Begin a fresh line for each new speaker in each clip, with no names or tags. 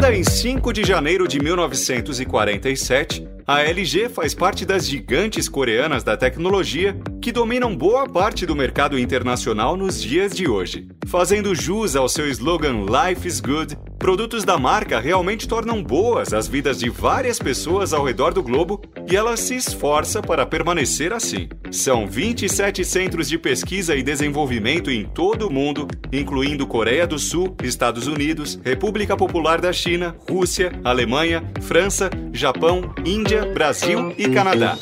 Fundada em 5 de janeiro de 1947, a LG faz parte das gigantes coreanas da tecnologia que dominam boa parte do mercado internacional nos dias de hoje. Fazendo jus ao seu slogan Life is Good, produtos da marca realmente tornam boas as vidas de várias pessoas ao redor do globo e ela se esforça para permanecer assim. São 27 centros de pesquisa e desenvolvimento em todo o mundo, incluindo Coreia do Sul, Estados Unidos, República Popular da China, Rússia, Alemanha, França, Japão, Índia, Brasil e Canadá.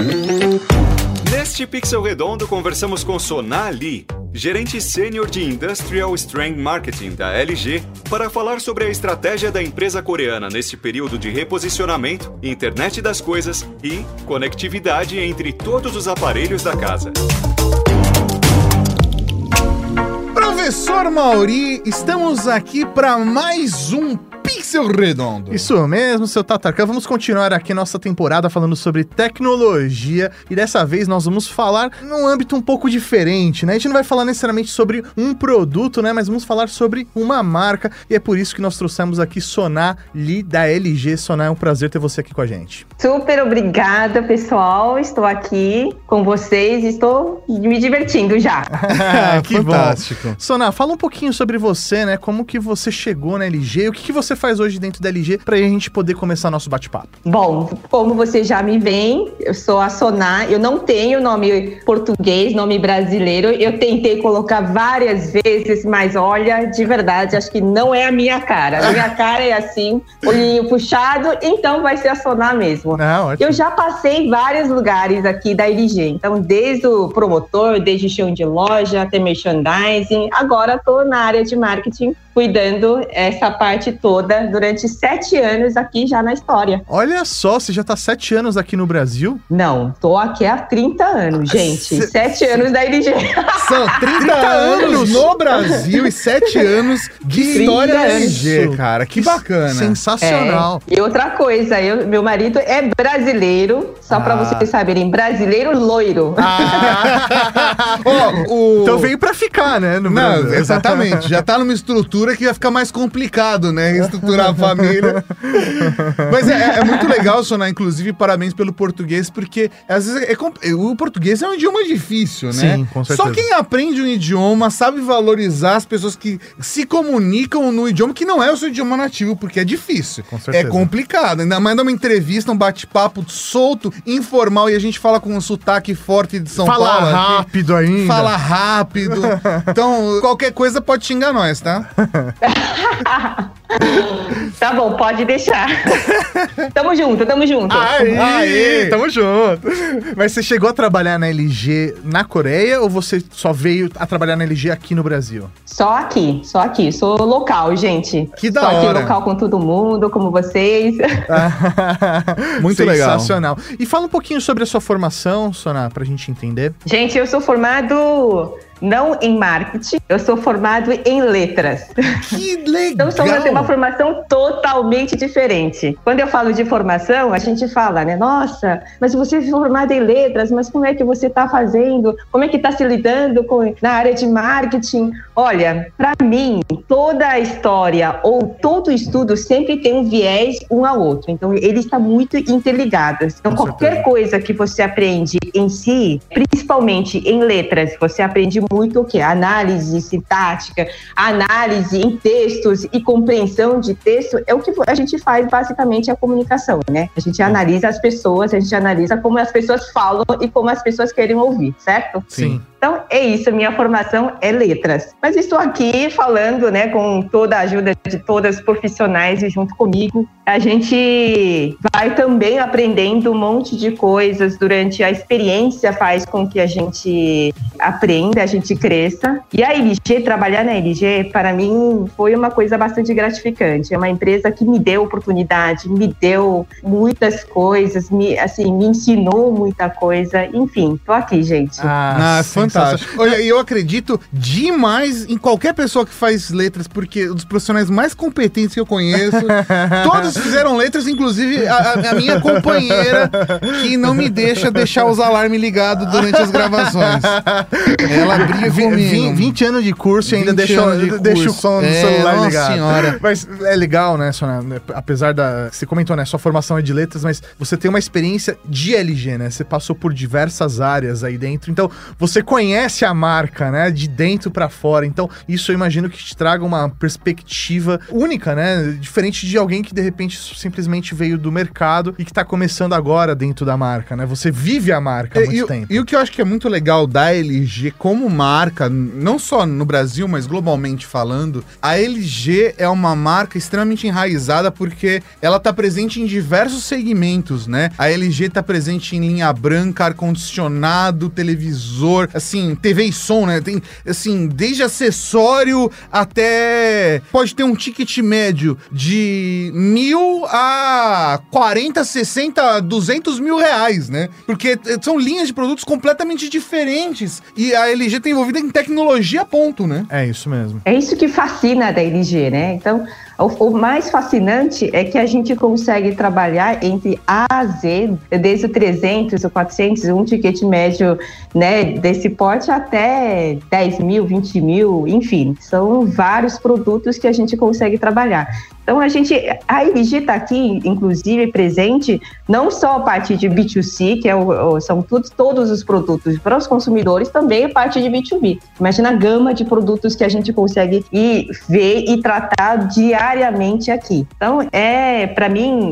Neste Pixel Redondo, conversamos com Sonar Lee, gerente sênior de Industrial Strength Marketing da LG, para falar sobre a estratégia da empresa coreana neste período de reposicionamento, internet das coisas e conectividade entre todos os aparelhos da casa.
Professor Mauri, estamos aqui para mais um Pixel Redondo.
Isso mesmo, seu Tatarkan. Vamos continuar aqui nossa temporada falando sobre tecnologia e dessa vez nós vamos falar num âmbito um pouco diferente, né? A gente não vai falar necessariamente sobre um produto, né? Mas vamos falar sobre uma marca e é por isso que nós trouxemos aqui Sonar Li da LG. Sonar, é um prazer ter você aqui com a gente.
Super obrigada, pessoal. Estou aqui com vocês e estou me divertindo já.
que Fantástico. Bom. Sonar, fala um pouquinho sobre você, né? Como que você chegou na LG, o que, que você faz hoje dentro da LG para a gente poder começar nosso bate-papo?
Bom, como você já me vem, eu sou a Sonar, eu não tenho nome português, nome brasileiro, eu tentei colocar várias vezes, mas olha, de verdade, acho que não é a minha cara. A minha cara é assim, olhinho puxado, então vai ser a Sonar mesmo. Não, eu já passei vários lugares aqui da LG, então desde o promotor, desde chão de loja até merchandising, agora estou na área de marketing cuidando essa parte toda durante sete anos aqui já na história.
Olha só, você já está sete anos aqui no Brasil?
Não, tô aqui há 30 anos, gente. sete anos da LG.
São 30, 30 anos no Brasil e sete anos de história da LG, cara. Que bacana.
Sensacional. É. E outra coisa, eu, meu marido é brasileiro, só ah. para vocês saberem, brasileiro loiro.
Ah. oh, o... Então veio para ficar, né?
Não, exatamente. Já tá numa estrutura que ia ficar mais complicado, né? Reestruturar a família. Mas é, é, muito legal, Sonar, inclusive, parabéns pelo português, porque às vezes é, o português é um idioma difícil, né? Sim, com certeza. Só quem aprende um idioma sabe valorizar as pessoas que se comunicam no idioma que não é o seu idioma nativo, porque é difícil. Com certeza. É complicado. Ainda mais numa entrevista, um bate-papo solto, informal, e a gente fala com um sotaque forte de São
fala
Paulo.
Fala rápido ainda.
Fala rápido. Então, qualquer coisa pode xingar nós, tá?
tá bom, pode deixar. tamo junto, tamo junto.
Aê, Aê, tamo junto. Mas você chegou a trabalhar na LG na Coreia ou você só veio a trabalhar na LG aqui no Brasil?
Só aqui, só aqui. Sou local, gente.
Que da
só
hora.
Só aqui local com todo mundo, como vocês.
Muito legal. Sensacional. E fala um pouquinho sobre a sua formação, Sona, pra gente entender.
Gente, eu sou formado não em marketing, eu sou formado em letras.
Que legal!
então, somos uma formação totalmente diferente. Quando eu falo de formação, a gente fala, né? Nossa, mas você é formado em letras, mas como é que você está fazendo? Como é que está se lidando com, na área de marketing? Olha, para mim, toda a história ou todo estudo sempre tem um viés um ao outro. Então, ele está muito interligado. Então, com qualquer certeza. coisa que você aprende em si, principalmente em letras, você aprende muito o que? Análise sintática, análise em textos e compreensão de texto é o que a gente faz basicamente a comunicação, né? A gente analisa as pessoas, a gente analisa como as pessoas falam e como as pessoas querem ouvir, certo?
Sim.
Então é isso, minha formação é letras. Mas estou aqui falando, né, com toda a ajuda de todas as profissionais e junto comigo, a gente vai também aprendendo um monte de coisas durante a experiência faz com que a gente aprenda, a gente cresça. E a LG, trabalhar na LG, para mim foi uma coisa bastante gratificante. É uma empresa que me deu oportunidade, me deu muitas coisas, me assim, me ensinou muita coisa. Enfim, tô aqui, gente.
Ah, ah fantástico. Olha, e eu acredito demais em qualquer pessoa que faz letras, porque os profissionais mais competentes que eu conheço, todos fizeram letras, inclusive a, a minha companheira, que não me deixa deixar os alarmes ligados durante as gravações. Ela briga comigo.
20 anos de curso e ainda
20
deixa,
de
deixa o
curso.
som do
É,
celular
nossa
ligado.
senhora.
Mas é legal, né, Sônia? Apesar da. Você comentou, né? Sua formação é de letras, mas você tem uma experiência de LG, né? Você passou por diversas áreas aí dentro. Então, você conhece a marca, né? De dentro pra fora. Então, isso eu imagino que te traga uma perspectiva única, né? Diferente de alguém que de repente simplesmente veio do mercado e que tá começando agora dentro da marca, né? Você vive a marca há muito
e, o-
tempo.
e o que eu acho que é muito legal da LG como marca, não só no Brasil, mas globalmente falando, a LG é uma marca extremamente enraizada porque ela tá presente em diversos segmentos, né? A LG tá presente em linha branca, ar-condicionado, televisor, assim, TV e som, né? Tem, assim, desde acessório até... Pode ter um ticket médio de mil a 40, 60, 200 mil reais, né? Porque eh, são linhas de produtos completamente diferentes. E a LG tá envolvida em tecnologia, ponto, né?
É isso mesmo.
É isso que fascina da LG, né? Então, o, o mais fascinante é que a gente consegue trabalhar entre A a Z, desde o 300, o 400, um ticket médio né, desse porte até 10 mil, 20 mil, enfim, são vários produtos que a gente consegue trabalhar. Então, a gente, a LG está aqui, inclusive, presente, não só a parte de B2C, que é o, são tudo, todos os produtos para os consumidores, também a parte de B2B. Imagina a gama de produtos que a gente consegue ir ver e tratar diariamente aqui. Então, é, para mim,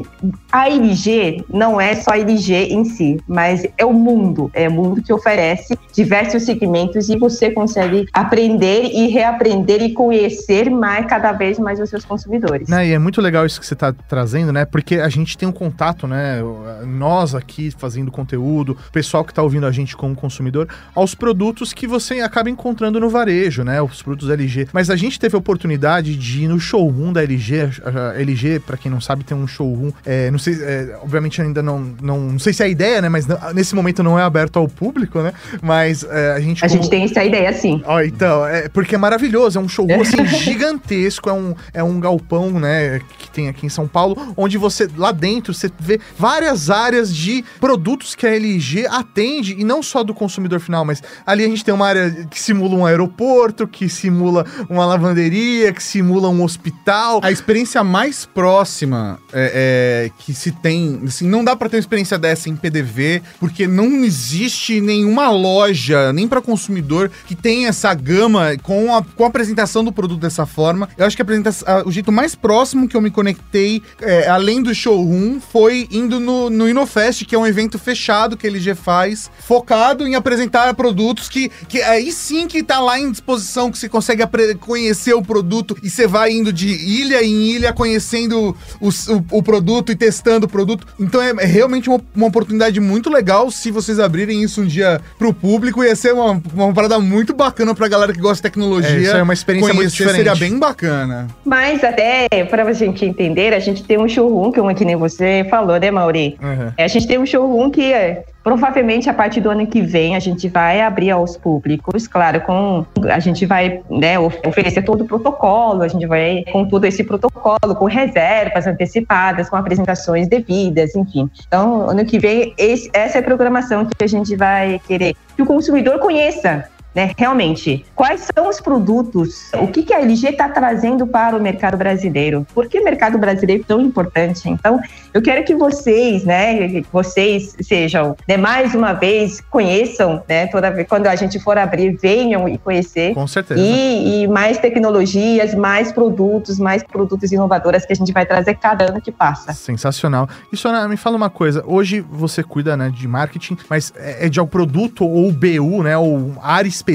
a LG não é só a LG em si, mas é o mundo, é o mundo que oferece diversos segmentos e você consegue aprender e reaprender e conhecer mais cada vez mais os seus consumidores.
Né, e é muito legal isso que você tá trazendo, né? Porque a gente tem um contato, né? Nós aqui fazendo conteúdo, o pessoal que tá ouvindo a gente como consumidor, aos produtos que você acaba encontrando no varejo, né? Os produtos LG. Mas a gente teve a oportunidade de ir no showroom da LG. A a LG, pra quem não sabe, tem um showroom. é, não sei, é, obviamente ainda não, não. Não sei se é a ideia, né? Mas nesse momento não é aberto ao público, né? Mas é, a gente.
A
como-
gente tem essa ideia, sim.
Ó, então, é porque é maravilhoso, é um showroom assim gigantesco, é um, é um galpão, né, que tem aqui em São Paulo, onde você, lá dentro, você vê várias áreas de produtos que a LG atende, e não só do consumidor final, mas ali a gente tem uma área que simula um aeroporto, que simula uma lavanderia, que simula um hospital.
A experiência mais próxima é, é, que se tem, assim, não dá pra ter uma experiência dessa em PDV, porque não existe nenhuma loja, nem pra consumidor, que tenha essa gama com a, com a apresentação do produto dessa forma. Eu acho que a apresentação, a- o jeito mais próximo que eu me conectei, é, além do showroom, foi indo no, no Inofest, que é um evento fechado que a LG faz, focado em apresentar produtos que, que aí sim que tá lá em disposição, que você consegue conhecer o produto e você vai indo de ilha em ilha conhecendo os- o, o produto e testando o produto. Então é, é realmente uma, uma oportunidade muito legal se vocês abrirem isso um dia pro público. Ia ser uma, uma parada muito bacana pra galera que gosta de tecnologia.
É, isso é uma experiência muito
Conhecer
diferente.
Seria bem bacana.
Mas até para a gente entender, a gente tem um showroom, que, é que nem você falou, né, Mauri?
Uhum.
A gente tem um showroom que é, provavelmente a partir do ano que vem a gente vai abrir aos públicos, claro, com a gente vai né, of- oferecer todo o protocolo, a gente vai com todo esse protocolo, com reservas antecipadas, com apresentações devidas, enfim. Então, ano que vem, esse- essa é a programação que a gente vai querer que o consumidor conheça né, realmente, quais são os produtos, o que, que a LG está trazendo para o mercado brasileiro? Por que o mercado brasileiro é tão importante? Então, eu quero que vocês, né, vocês sejam, né, mais uma vez, conheçam, né, toda vez quando a gente for abrir, venham e conhecer.
Com certeza.
E, e mais tecnologias, mais produtos, mais produtos inovadores que a gente vai trazer cada ano que passa.
Sensacional. E Sônia, me fala uma coisa. Hoje você cuida né, de marketing, mas é é de algum produto ou BU, né? Ou área específica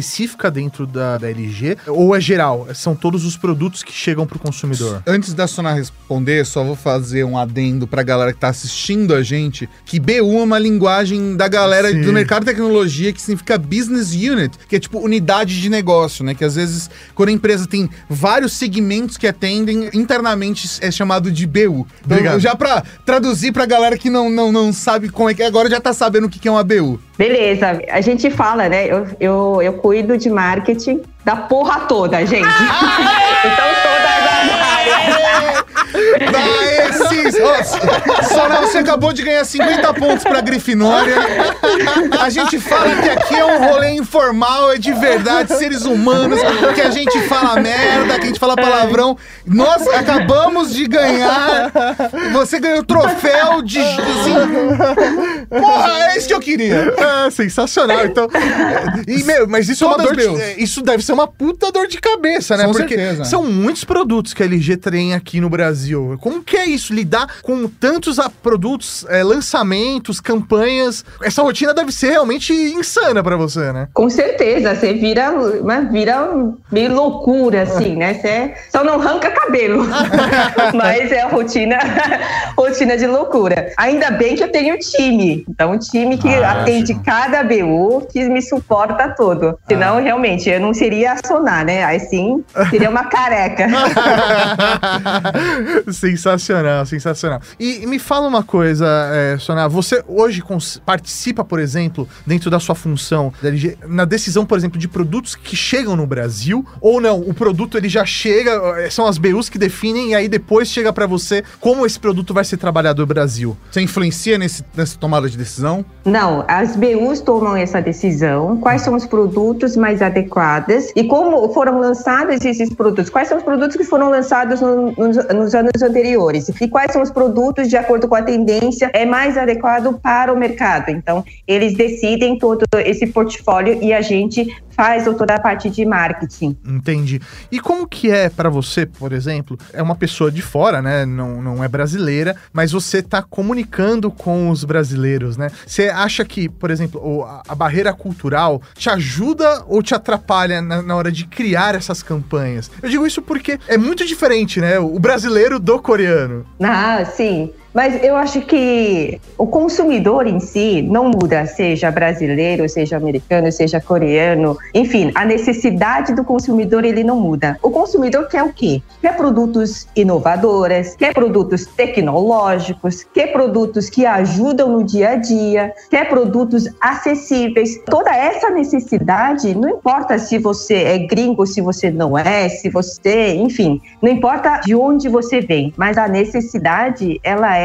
dentro da, da LG? Ou é geral? São todos os produtos que chegam pro consumidor?
Antes da Sona responder, só vou fazer um adendo pra galera que tá assistindo a gente, que BU é uma linguagem da galera
Sim.
do mercado de tecnologia que significa Business Unit, que é tipo unidade de negócio, né? Que às vezes, quando a empresa tem vários segmentos que atendem, internamente é chamado de BU. Então,
Obrigado.
já pra traduzir pra galera que não, não, não sabe como é que é, agora já tá sabendo o que é uma BU.
Beleza, a gente fala, né? Eu, eu, eu cuido de marketing da porra toda, gente. então, todas as áreas.
Dá esses. Ó, Sora, você acabou de ganhar 50 pontos pra Grifinória. A gente fala que aqui é um rolê informal, é de verdade, seres humanos, que a gente fala merda, que a gente fala palavrão. Nós acabamos de ganhar. Você ganhou o troféu de. Assim, porra, é isso que eu queria.
É, sensacional. Então, e, meu, mas isso é uma dor de, Isso deve ser uma puta dor de cabeça, né?
Com
Porque
certeza.
são muitos produtos que a LG tem aqui no Brasil. Como que é isso? Lidar com tantos ah, produtos, é, lançamentos, campanhas. Essa rotina deve ser realmente insana pra você, né?
Com certeza, você vira, uma, vira meio loucura, assim, né? Você só não arranca cabelo. Mas é a rotina, rotina de loucura. Ainda bem que eu tenho um time. Então, um time que
Ah,
atende cada BU, que me suporta todo. Senão, realmente, eu não seria a Sonar, né? Aí sim, seria uma careca.
sensacional, sensacional. E me fala uma coisa, é, Sonar, você hoje participa, por exemplo, dentro da sua função da LG, na decisão, por exemplo, de produtos que chegam no Brasil, ou não, o produto ele já chega, é, são as BUs que definem, e aí depois chega pra você como esse produto vai ser trabalhado no Brasil.
Você influencia nesse, nessa tomada de decisão?
Não, as BUs tomam essa decisão, quais são os produtos mais adequados e como foram lançados esses produtos, quais são os produtos que foram lançados no- nos, nos anos anteriores e quais são os produtos de acordo com a tendência é mais adequado para o mercado. Então, eles decidem todo esse portfólio e a gente faz toda a parte de marketing.
Entendi. E como que é pra você, por exemplo, é uma pessoa de fora, né? Não, não é brasileira, mas você tá comunicando com os brasileiros, né? Você acha que, por exemplo, a barreira cultural te ajuda ou te atrapalha na, na hora de criar essas campanhas? Eu digo isso porque é muito diferente, né? O brasileiro do coreano.
Ah, sim. Mas eu acho que o consumidor em si não muda, seja brasileiro, seja americano, seja coreano, enfim, a necessidade do consumidor ele não muda. O consumidor quer o quê? Quer produtos inovadores, quer produtos tecnológicos, quer produtos que ajudam no dia a dia, quer produtos acessíveis. Toda essa necessidade, não importa se você é gringo, se você não é, se você, enfim, não importa de onde você vem, mas a necessidade, ela é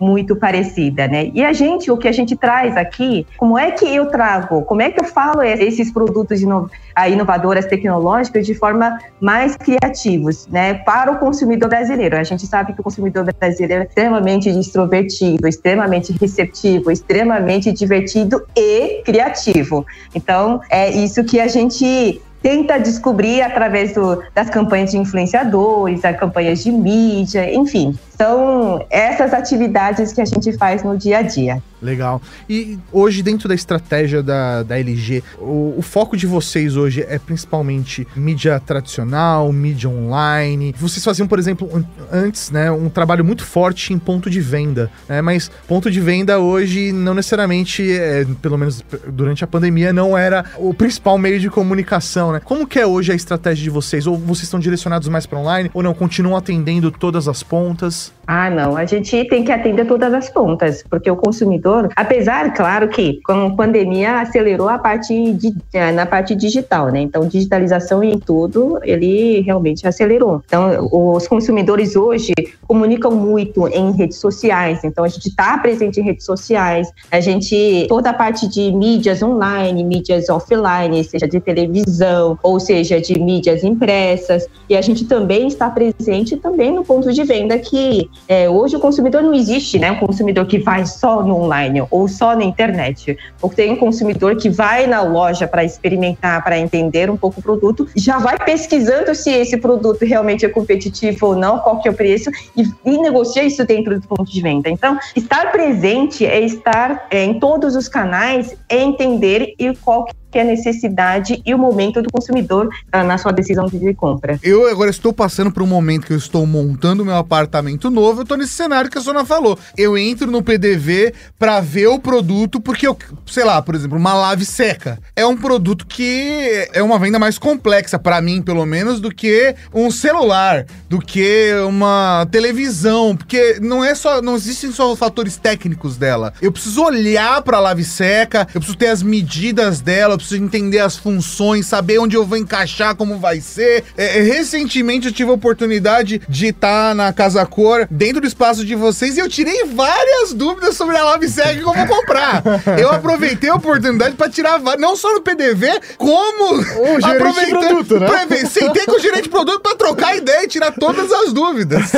muito parecida, né? E a gente, o que a gente traz aqui, como é que eu trago, como é que eu falo esses produtos ino ah, inovadoras tecnológicas de forma mais criativos, né? Para o consumidor brasileiro. A gente sabe que o consumidor brasileiro é extremamente extrovertido, extremamente receptivo, extremamente divertido e criativo. Então, é isso que a gente tenta descobrir através do, das campanhas de influenciadores, as campanhas de mídia, enfim. São essas atividades que a gente faz no dia a dia.
Legal. E hoje, dentro da estratégia da, da LG, o, o foco de vocês hoje é principalmente mídia tradicional, mídia online. Vocês faziam, por exemplo, an- antes, né, um trabalho muito forte em ponto de venda, né? Mas ponto de venda hoje não necessariamente, é, pelo menos durante a pandemia, não era o principal meio de comunicação, né? Como que é hoje a estratégia de vocês? Ou vocês estão direcionados mais para online? Ou não? Continuam atendendo todas as pontas?
Ah, não. A gente tem que atender todas as pontas, porque o consumidor, apesar, claro que com a pandemia acelerou a parte de, eh, na parte digital, né? Então, digitalização em tudo, ele realmente acelerou. Então, os consumidores hoje comunicam muito em redes sociais. Então, a gente está presente em redes sociais. A gente toda a parte de mídias online, mídias offline, seja de televisão ou seja de mídias impressas. E a gente também está presente também no ponto de venda que é, hoje o consumidor não existe, né? Um consumidor que vai só no online ou só na internet. Ou tem um consumidor que vai na loja para experimentar, para entender um pouco o produto, já vai pesquisando se esse produto realmente é competitivo ou não, qual que é o preço e, e negocia isso dentro do ponto de venda. Então, estar presente é estar é, em todos os canais, é entender e qual que que é a necessidade e o momento do consumidor na sua decisão de compra.
Eu agora estou passando por um momento que eu estou montando meu apartamento novo, eu estou nesse cenário que a Sona falou. Eu entro no PDV para ver o produto, porque eu, sei lá, por exemplo, uma lave seca. É um produto que é uma venda mais complexa, para mim, pelo menos, do que um celular, do que uma televisão, porque não é só, não existem só fatores técnicos dela. Eu preciso olhar para a lave seca, eu preciso ter as medidas dela, preciso entender as funções, saber onde eu vou encaixar, como vai ser. É, é recentemente eu tive a oportunidade de estar na Casa Cor, dentro do espaço de vocês, e eu tirei várias dúvidas sobre a lave seca que eu vou comprar. eu aproveitei a oportunidade para tirar não só no PDV, como
o gerente de produto, né?
Pra, sentei com o gerente de produto para trocar ideia e tirar todas as dúvidas.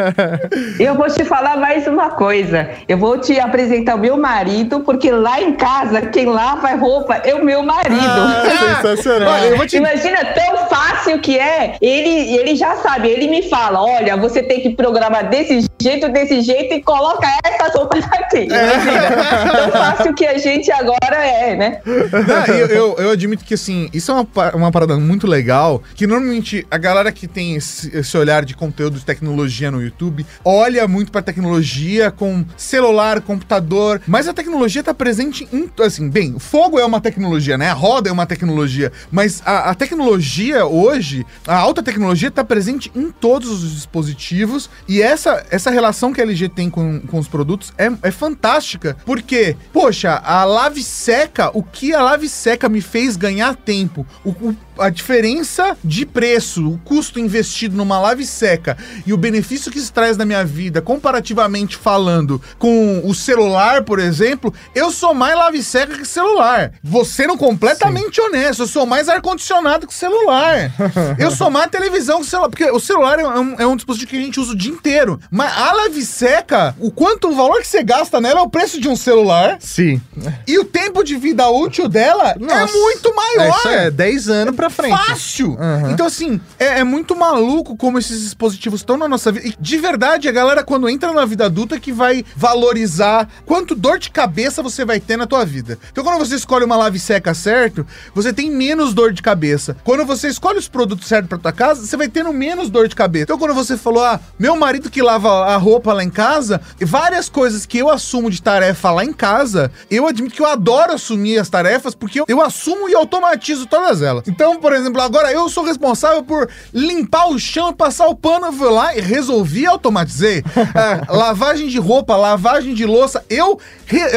eu vou te falar mais uma coisa. Eu vou te apresentar o meu marido, porque lá em casa, quem lava a roupa é o meu marido. Ah, sensacional. Olha, te... Imagina tão fácil que é. Ele, ele já sabe, ele me fala: olha, você tem que programar desse jeito, desse jeito e coloca essas roupas aqui. É. Tão fácil que a gente agora é, né?
Não, eu, eu, eu, admito que, assim, isso é uma, uma parada muito legal, que normalmente a galera que tem esse, esse olhar de conteúdo de tecnologia no YouTube olha muito pra tecnologia com celular, computador, mas a tecnologia tá presente em, assim, bem, fogo é uma tecnologia, né? A roda é uma tecnologia, mas a, a tecnologia hoje, a alta tecnologia tá presente em todos os dispositivos e essa, essa relação que a LG tem com, com os produtos é, é fantástica, porque, poxa, a lave seca, o que a lave seca me fez ganhar tempo, o, o a diferença de preço, o custo investido numa lave seca e o benefício que isso traz na minha vida, comparativamente falando com o celular, por exemplo, eu sou mais lave seca que celular. Você não completamente Sim. honesto, eu sou mais ar-condicionado que celular. eu sou mais televisão que celular, porque o celular é um, é um, dispositivo que a gente usa o dia inteiro. Mas a lave seca, o quanto o valor que você gasta nela é o preço de um celular.
Sim.
E o tempo de vida útil dela é Nossa. é muito maior.
Isso é 10 anos pra frente.
Fácil! Uhum. Então, assim, é, é, muito maluco como esses dispositivos estão na nossa vida. E de verdade, a galera, quando entra na vida adulta, que vai valorizar quanto dor de cabeça você vai ter na tua vida. Então, quando você escolhe uma lave seca certo, você tem menos dor de cabeça. Quando você escolhe os produtos certos pra tua casa, você vai tendo menos dor de cabeça. Então, quando você falou, ah, meu marido que lava a roupa lá em casa, várias coisas que eu assumo de tarefa lá em casa, eu admito que eu adoro assumir as tarefas porque eu, eu assumo e automatizo todas elas. Então, por exemplo, agora eu sou responsável por limpar o chão e passar o pano. Eu fui lá e resolvi automatizei. É, lavagem de roupa, lavagem de louça. Eu,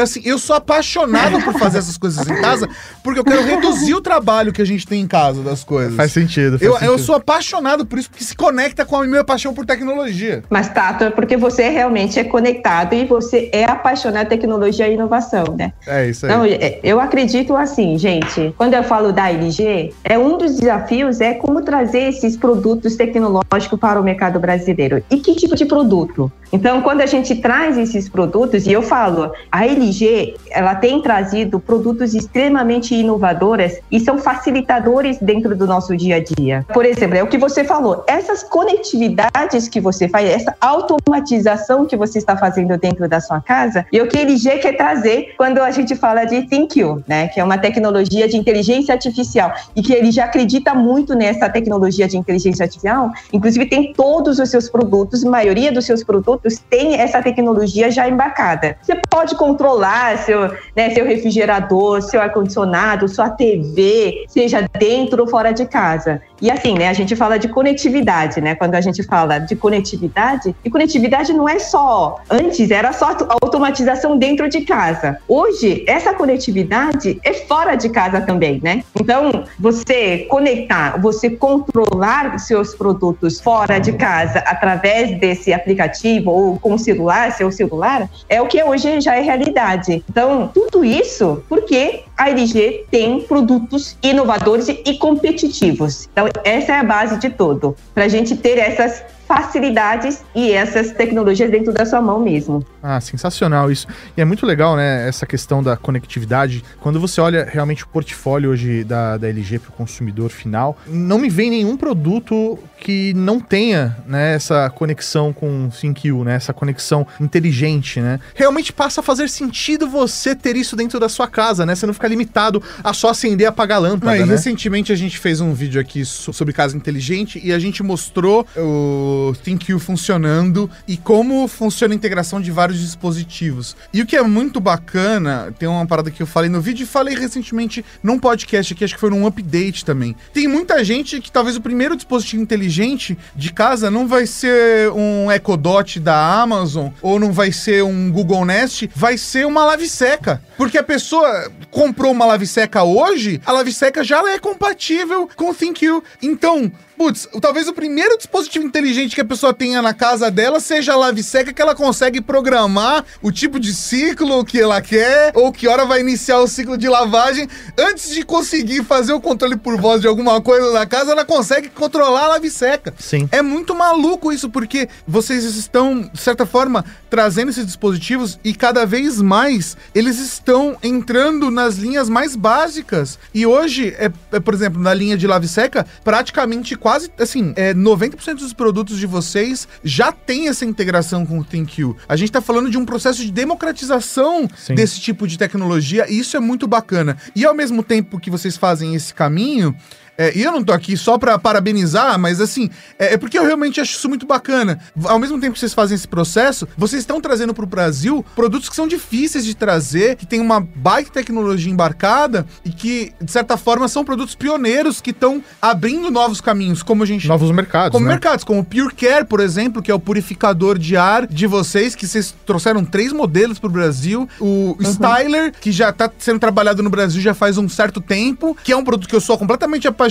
assim, eu sou apaixonado por fazer essas coisas em casa porque eu quero reduzir o trabalho que a gente tem em casa das coisas.
Faz sentido. Faz
eu,
sentido.
eu sou apaixonado por isso, porque se conecta com a minha paixão por tecnologia.
Mas, Tato, é porque você realmente é conectado e você é apaixonado por tecnologia e inovação, né?
É isso aí.
Então, eu acredito assim, gente, quando eu falo da LG, é um dos desafios é como trazer esses produtos tecnológicos para o mercado brasileiro. E que tipo de produto? Então, quando a gente traz esses produtos, e eu falo, a LG, ela tem trazido produtos extremamente inovadoras e são facilitadores dentro do nosso dia a dia. Por exemplo, é o que você falou, essas conectividades que você faz, essa automatização que você está fazendo dentro da sua casa, e o que a LG quer trazer quando a gente fala de ThinQ, né, que é uma tecnologia de inteligência artificial, e que ele já acredita muito nessa tecnologia de inteligência artificial, inclusive tem todos os seus produtos, maioria dos seus produtos têm essa tecnologia já embarcada. Você pode controlar seu, né, seu refrigerador, seu ar-condicionado, sua TV, seja dentro ou fora de casa. E assim, né, a gente fala de conectividade, né? Quando a gente fala de conectividade, e conectividade não é só, antes era só automatização dentro de casa. Hoje, essa conectividade é fora de casa também, né? Então, você conectar, você controlar seus produtos fora de casa através desse aplicativo ou com o celular, seu celular, é o que hoje já é realidade. Então, tudo isso porque a LG tem produtos inovadores e competitivos. Então, essa é a base de tudo. Para a gente ter essas facilidades e essas tecnologias dentro da sua mão mesmo.
Ah, sensacional isso. E é muito legal, né, essa questão da conectividade. Quando você olha realmente o portfólio hoje da, da LG para o consumidor final, não me vem nenhum produto que não tenha, né, essa conexão com ThinQ, né, essa conexão inteligente, né. Realmente passa a fazer sentido você ter isso dentro da sua casa, né, você não fica limitado a só acender e apagar a lâmpada,
e
né?
recentemente a gente fez um vídeo aqui so- sobre casa inteligente e a gente mostrou o ThinQ funcionando e como funciona a integração de vários dispositivos. E o que é muito bacana, tem uma parada que eu falei no vídeo e falei recentemente num podcast aqui, acho que foi num update também. Tem muita gente que talvez o primeiro dispositivo inteligente de casa não vai ser um Echo Dot da Amazon ou não vai ser um Google Nest, vai ser uma lave seca. Porque a pessoa comprou uma lave seca hoje, a lave seca já é compatível com o ThinQ. Então, putz, talvez o primeiro dispositivo inteligente que a pessoa tenha na casa dela seja a lave seca que ela consegue programar o tipo de ciclo que ela quer ou que hora vai iniciar o ciclo de lavagem. Antes de conseguir fazer o controle por voz de alguma coisa na casa, ela consegue controlar a lave seca.
Sim.
É muito maluco isso, porque vocês estão, de certa forma, trazendo esses dispositivos e cada vez mais eles estão entrando nas linhas mais básicas. E hoje, é, é, por exemplo, na linha de lave seca, praticamente quase, assim, é, 90% dos produtos de vocês já tem essa integração com o ThinQ. A gente tá falando de um processo de democratização
Sim.
desse tipo de tecnologia e isso é muito bacana. E ao mesmo tempo que vocês fazem esse caminho, é, e eu não tô aqui só pra parabenizar, mas assim, é, é porque eu realmente acho isso muito bacana. Ao mesmo tempo que vocês fazem esse processo, vocês estão trazendo pro Brasil produtos que são difíceis de trazer, que tem uma baita tecnologia embarcada e que, de certa forma, são produtos pioneiros que estão abrindo novos caminhos, como a gente
Novos mercados,
como
né?
mercados, como o Pure Care, por exemplo, que é o purificador de ar de vocês, que vocês trouxeram três modelos pro Brasil. O Styler, que já tá sendo trabalhado no Brasil já faz um certo tempo, que é um produto que eu sou completamente apaixonado.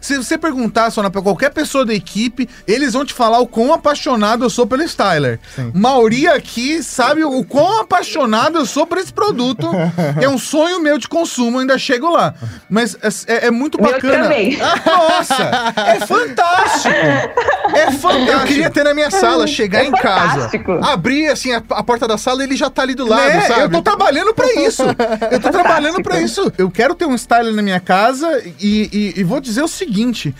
Se você perguntar, Sona, pra qualquer pessoa da equipe, eles vão te falar o quão apaixonado eu sou pelo Styler. Mauri aqui sabe o quão apaixonado eu sou por esse produto, é um sonho meu de consumo, ainda chego lá. Mas é, é muito
Meu
bacana.
também.
Nossa, é fantástico. É fantástico.
Eu queria ter na minha sala, chegar
É
em casa,
fantástico.
abrir assim a, a porta da sala e ele já tá ali do lado,
Né?
sabe?
Eu tô trabalhando pra isso. Eu tô trabalhando pra isso. Eu quero ter um style na minha casa e, e- e vou dizer o seguinte: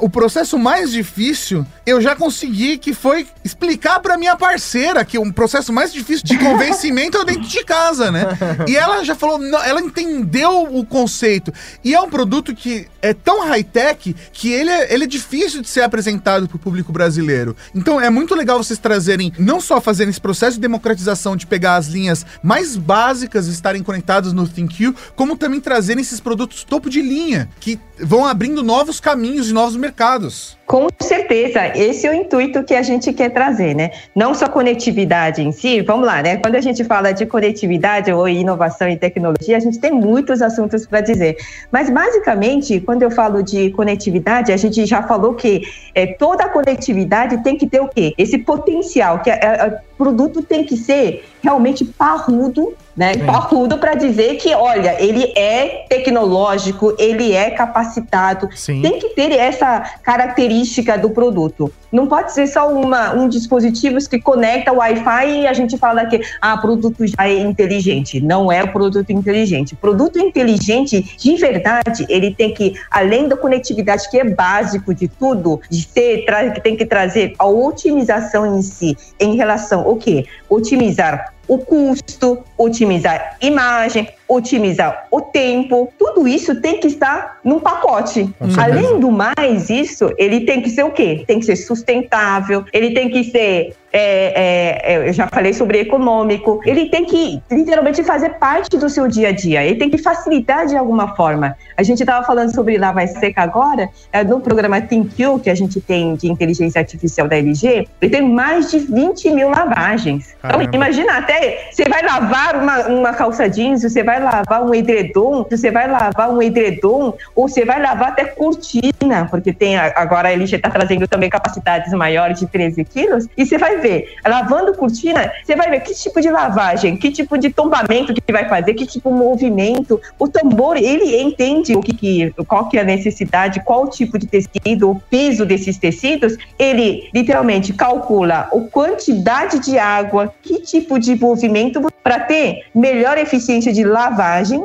o processo mais difícil eu já consegui, que foi explicar pra minha parceira que um processo mais difícil de convencimento é dentro de casa, né? E ela já falou, ela entendeu o conceito. E é um produto que é tão high-tech que ele é, ele é difícil de ser apresentado pro público brasileiro. Então é muito legal vocês trazerem, não só fazerem esse processo de democratização de pegar as linhas mais básicas estarem conectadas no ThinQ, como também trazerem esses produtos topo de linha, que vão abrindo novos caminhos e novos mercados.
Com certeza, esse é o intuito que a gente quer trazer, né? Não só conectividade em si, vamos lá, né? Quando a gente fala de conectividade ou inovação e tecnologia, a gente tem muitos assuntos para dizer. Mas, basicamente, quando eu falo de conectividade, a gente já falou que é, toda a conectividade tem que ter o quê? Esse potencial, que o produto tem que ser realmente parrudo, né? Parrudo para dizer que, olha, ele é tecnológico, ele é capacitado,
Sim.
tem que ter essa característica do produto. Não pode ser só uma, um dispositivo que conecta o Wi-Fi e a gente fala que ah, produto já é inteligente. Não é o produto inteligente. Produto inteligente, de verdade, ele tem que, além da conectividade, que é básico de tudo, de ter, que tem que trazer a otimização em si, em relação ao quê? Otimizar o custo, otimizar imagem, otimizar o tempo, tudo isso tem que estar num pacote. Além do mais, isso ele tem que ser o quê? Tem que ser sustentável, ele tem que ser, é, é, eu já falei sobre econômico, ele tem que literalmente fazer parte do seu dia a dia, ele tem que facilitar de alguma forma. A gente estava falando sobre lava seca agora, é, no programa ThinQ que a gente tem de inteligência artificial da LG, ele tem mais de 20 mil lavagens. Então,
Caramba.
imagina até, você vai lavar uma, uma calça jeans, você vai lavar um edredom, você vai lavar um edredom, ou você vai lavar até cortina, porque tem agora a LG está trazendo também capacidades maiores de 13 quilos, e você vai ver, lavando cortina, você vai ver que tipo de lavagem, que tipo de tombamento que vai fazer, que tipo de movimento, o tambor, ele entende o que, que qual que é a necessidade, qual tipo de tecido, o peso desses tecidos, ele literalmente calcula a quantidade de água, que tipo de movimento para ter melhor eficiência de lavagem.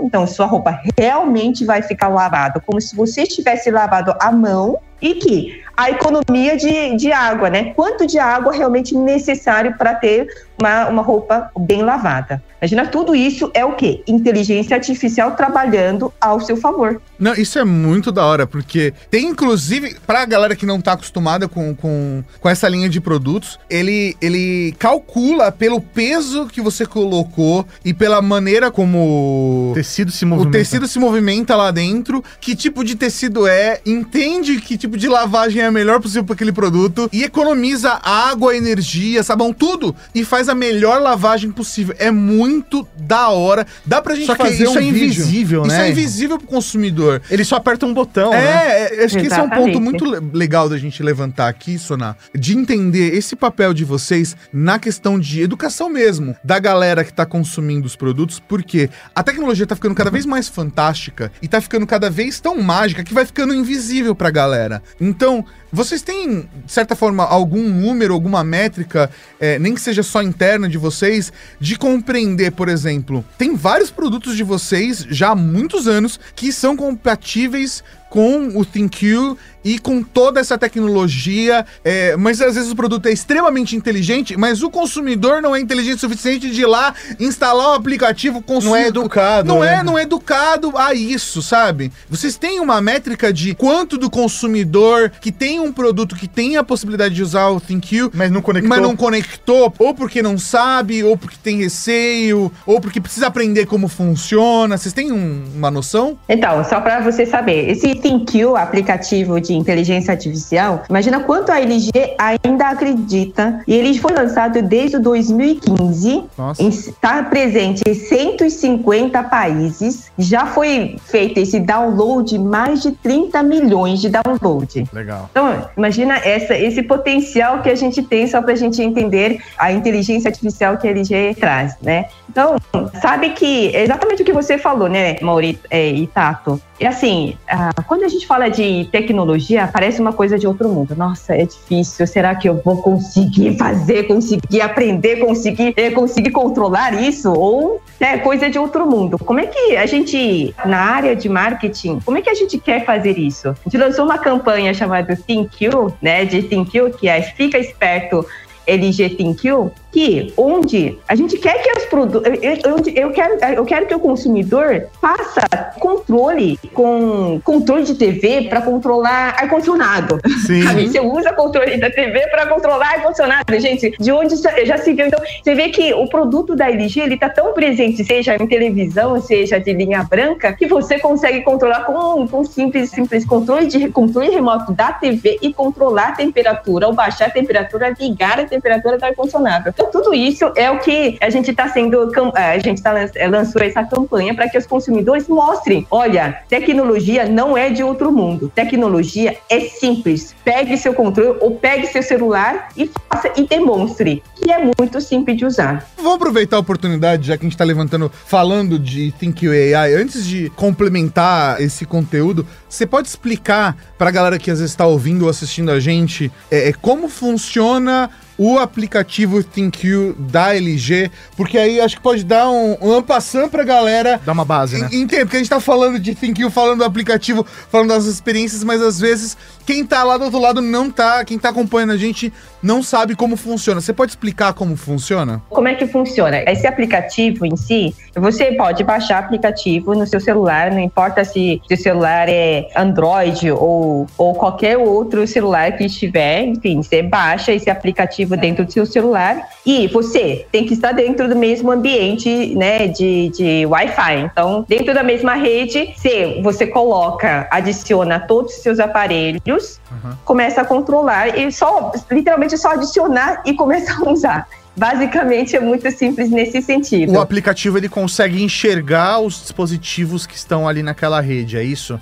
Então, sua roupa realmente vai ficar lavada, como se você tivesse lavado à mão. E que a economia de, de água, né? Quanto de água realmente necessário para ter uma, uma roupa bem lavada. Imagina, tudo isso é o quê? Inteligência artificial trabalhando ao seu favor.
Não, isso é muito da hora, porque tem inclusive, pra galera que não tá acostumada com, com, com essa linha de produtos, ele, ele calcula pelo peso que você colocou e pela maneira como
O tecido se
o
movimenta.
tecido se movimenta lá dentro, que tipo de tecido é, entende que tipo de lavagem é a melhor possível para aquele produto e economiza água, energia, sabão, tudo e faz a melhor lavagem possível. É muito da hora. Dá pra gente
Só que
fazer
isso
um
é
vídeo.
invisível,
Isso
né?
é invisível pro consumidor.
Ele só aperta um botão, né?
É, é, acho que esse é um ponto
Exatamente.
muito le- legal da gente levantar aqui, Soná, de entender esse papel de vocês na questão de educação mesmo, da galera que tá consumindo os produtos, porque a tecnologia tá ficando cada vez mais fantástica e tá ficando cada vez tão mágica que vai ficando invisível pra galera. Então, vocês têm, de certa forma, algum número, alguma métrica, é, nem que seja só interna de vocês, de compreender, por exemplo, tem vários produtos de vocês já há muitos anos que são compatíveis com o ThinQ e com toda essa tecnologia, é, mas às vezes o produto é extremamente inteligente, mas o consumidor não é inteligente o suficiente de ir lá instalar o aplicativo
Não é educado,
Não
né?
é, não é educado a isso, sabe? Vocês têm uma métrica de quanto do consumidor que tem um produto que tem a possibilidade de usar o ThinQ,
Mas não conectou.
mas não conectou, ou porque não sabe, ou porque tem receio, ou porque precisa aprender como funciona. Vocês têm um- uma noção?
Então, só para você saber, esse ThinQ, aplicativo de inteligência artificial, imagina quanto a LG ainda acredita. E ele foi lançado desde o 2015.
Nossa.
Está presente em 150 países. Já foi feito esse download, mais de 30 milhões de download.
Legal.
Então, imagina essa, esse potencial que a gente tem só para a gente entender a inteligência artificial que a LG traz, né? Então, sabe que é exatamente o que você falou, né, Mauri é, e Tato? É assim, ah, quando a gente fala de tecnologia, parece uma coisa de outro mundo. Nossa, é difícil. Será que eu vou conseguir fazer, conseguir aprender, conseguir, eh, conseguir controlar isso? Ou é coisa de outro mundo? Como é que a gente, na área de marketing, como é que a gente quer fazer isso? A gente lançou uma campanha chamada ThinQ, né, de ThinQ, que é Fica Esperto LG ThinQ, que onde a gente quer que os produtos, eu, eu- eu quero, eu quero que o consumidor faça controle com controle de TV para controlar ar condicionado.
Sim.
Sabe? Você usa controle da TV para controlar ar condicionado, gente. De onde já se viu? Então, você vê que o produto da LG ele tá tão presente, seja em televisão, seja de linha branca, que você consegue controlar com, com simples, simples controle de controle remoto da TV e controlar a temperatura, ou baixar a temperatura, ligar a temperatura do ar condicionado. Então, tudo isso é o que a gente está sendo, cam- a gente tá, lan- lançou essa campanha para que os consumidores mostrem, olha, tecnologia não é de outro mundo. Tecnologia é simples. Pegue seu controle ou pegue seu celular e faça e demonstre que é muito simples de usar.
Vamos aproveitar a oportunidade, já que a gente tá levantando, falando de Think AI, antes de complementar esse conteúdo, você pode explicar pra galera que às vezes tá ouvindo ou assistindo a gente é, é, como funciona o aplicativo ThinQ da LG, porque aí acho que pode dar um, um ampassant pra galera
Dá uma base, né?
Entendo, porque a gente tá falando de ThinQ, falando do aplicativo, falando das experiências, mas às vezes quem tá lá do outro lado não tá, quem tá acompanhando a gente não sabe como funciona. Você pode explicar como funciona?
Como é que funciona? Esse aplicativo em si, você pode baixar aplicativo no seu celular, não importa se seu celular é Android ou, ou qualquer outro celular que estiver, enfim, você baixa esse aplicativo dentro do seu celular e você tem que estar dentro do mesmo ambiente, né, de, de Wi-Fi. Então, dentro da mesma rede, você, você coloca, adiciona todos os seus aparelhos, começa a controlar e só, literalmente, só adicionar e começar a usar. Basicamente é muito simples nesse sentido.
O aplicativo ele consegue enxergar os dispositivos que estão ali naquela rede, é isso?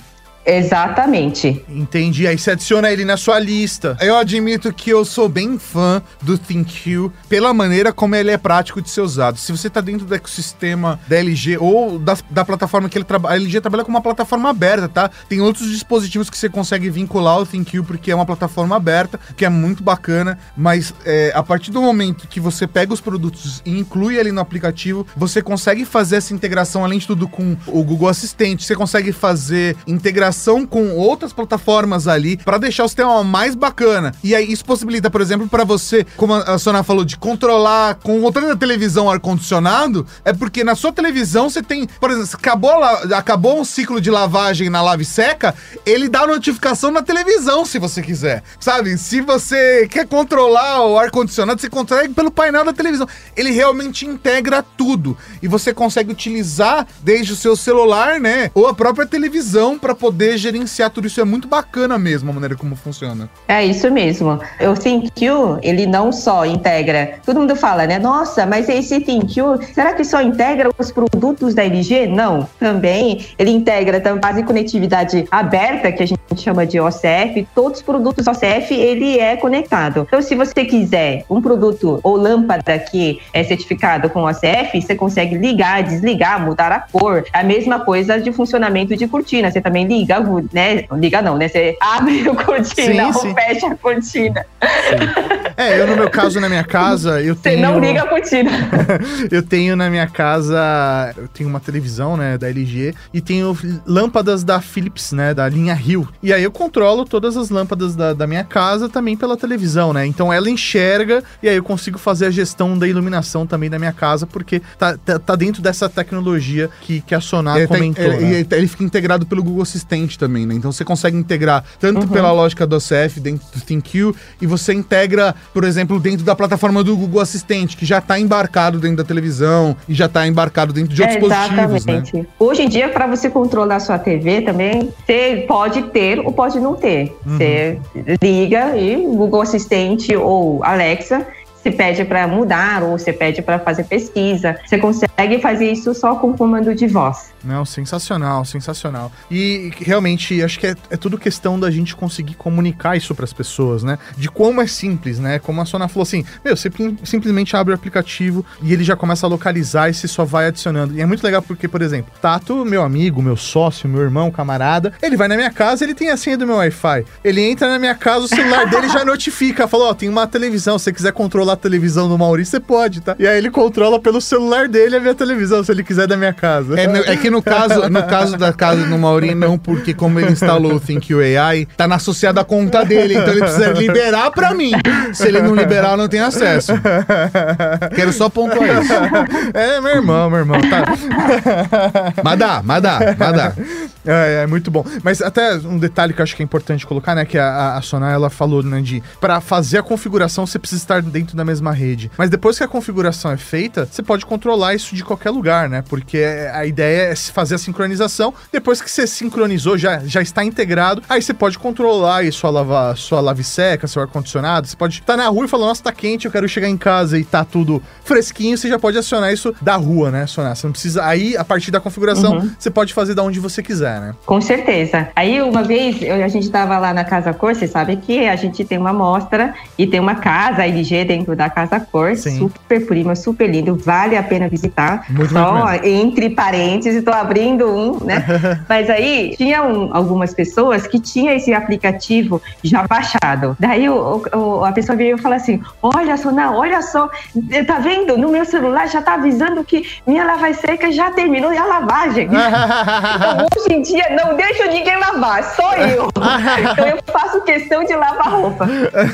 Exatamente.
Entendi. Aí você adiciona ele na sua lista.
Eu admito que eu sou bem fã do ThinQ pela maneira como ele é prático de ser usado. Se você tá dentro do ecossistema da LG ou da, da plataforma que ele trabalha, a LG trabalha com uma plataforma aberta, tá? Tem outros dispositivos que você consegue vincular ao ThinQ porque é uma plataforma aberta, que é muito bacana, mas é, a partir do momento que você pega os produtos e inclui ali no aplicativo, você consegue fazer essa integração, além de tudo, com o Google Assistente, você consegue fazer integração integração com outras plataformas ali para deixar o sistema mais bacana. E aí isso possibilita, por exemplo, para você, como a Sona falou, de controlar com o controle da televisão ar-condicionado, é porque na sua televisão você tem, por exemplo, acabou, acabou um ciclo de lavagem na lave seca, ele dá notificação na televisão se você quiser. Sabe? Se você quer controlar o ar-condicionado, você controla pelo painel da televisão. Ele realmente integra tudo. E você consegue utilizar desde o seu celular, né? Ou a própria televisão para poder gerenciar tudo isso. É muito bacana mesmo a maneira como funciona.
É isso mesmo. O ThinQ, ele não só integra. Todo mundo fala, né? Nossa, mas esse ThinQ, será que só integra os produtos da LG? Não. Também ele integra a base de conectividade aberta, que a gente chama de OCF. Todos os produtos OCF, ele é conectado. Então, se você quiser um produto ou lâmpada que é certificado com OCF, você consegue ligar, desligar, mudar a cor. A mesma coisa de funcionamento de cortina. Você também liga, né? Liga não, né? Você abre a cortina sim, ou sim. fecha a cortina.
Sim. É, eu no meu caso, na minha casa, eu tenho...
Você não liga a cortina.
eu tenho na minha casa, eu tenho uma televisão, né, da LG, e tenho lâmpadas da Philips, né, da linha Rio. E aí eu controlo todas as lâmpadas da, da minha casa também pela televisão, né? Então ela enxerga e aí eu consigo fazer a gestão da iluminação também da minha casa, porque tá, tá, tá dentro dessa tecnologia que, que a Sonar é, comentou.
Tá, né? ele, fica integrado pelo Google Assistente também, né? Então você consegue integrar tanto uhum. pela lógica do OCF dentro do ThinQ e você integra, por exemplo, dentro da plataforma do Google Assistente, que já está embarcado dentro da televisão e já está embarcado dentro de outros é, dispositivos. Né?
Hoje em dia, para você controlar a sua TV também, você pode ter ou pode não ter. Uhum. Você liga e Google Assistente ou Alexa se pede para mudar ou você pede para fazer pesquisa. Você consegue fazer isso só com comando de voz.
Não, sensacional, sensacional. E realmente acho que é, é tudo questão da gente conseguir comunicar isso para as pessoas, né? De como é simples, né? Como a Sona falou assim: meu, você simplesmente abre o aplicativo e ele já começa a localizar e você só vai adicionando. E é muito legal porque, por exemplo, Tato, meu amigo, meu sócio, meu irmão, camarada, ele vai na minha casa, ele tem a senha do meu Wi-Fi. Ele entra na minha casa, o celular dele já notifica, falou: ó, oh, tem uma televisão, se você quiser controlar a televisão do Maurício, você pode, tá? E aí ele controla pelo celular dele a minha televisão, se ele quiser da minha casa.
É, é que no caso, no caso da casa do Maurinho, não, porque como ele instalou o Think AI, tá associado à conta dele, então ele precisa liberar pra mim. Se ele não liberar, eu não tenho acesso. Quero só pontuar isso.
É, meu irmão, meu irmão, tá.
Mas dá, mas dá, mas dá.
É, é, muito bom. Mas até um detalhe que eu acho que é importante colocar, né? Que a, a Sonar, ela falou, né, de... Pra fazer a configuração, você precisa estar dentro da mesma rede. Mas depois que a configuração é feita, você pode controlar isso de qualquer lugar, né? Porque a ideia é fazer a sincronização. Depois que você sincronizou, já, já está integrado, aí você pode controlar aí sua lava, sua lave seca, seu ar-condicionado. Você pode estar tá na rua e falar, nossa, tá quente, eu quero chegar em casa e tá tudo fresquinho. Você já pode acionar isso da rua, né, Sonar? Você não precisa... Aí, a partir da configuração, uhum. você pode fazer da onde você quiser, né?
Com certeza. Aí, uma vez, eu, a gente estava lá na Casa Cor, você sabe que a gente tem uma mostra e tem uma casa LG dentro da Casa Cor, Sim. super prima, super lindo, vale a pena visitar. Muito Só muito entre parênteses, estou abrindo um, né? Mas aí, tinha um, algumas pessoas que tinham esse aplicativo já baixado. Daí, o, o, a pessoa veio e falou assim, olha só, não, olha só, tá vendo? No meu celular já tá avisando que minha lava seca já terminou a lavagem. então, hoje em dia, não deixo ninguém lavar, só eu. então eu faço questão de lavar roupa.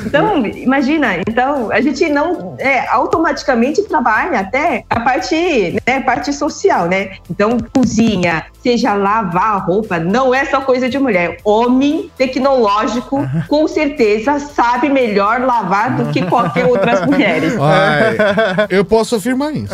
Então, imagina, então a gente não é, automaticamente trabalha até a parte, né, parte social, né? Então, cozinha, seja lavar a roupa, não é só coisa de mulher. Homem tecnológico, com certeza, sabe melhor lavar do que qualquer outras mulheres.
Ai, eu posso afirmar isso.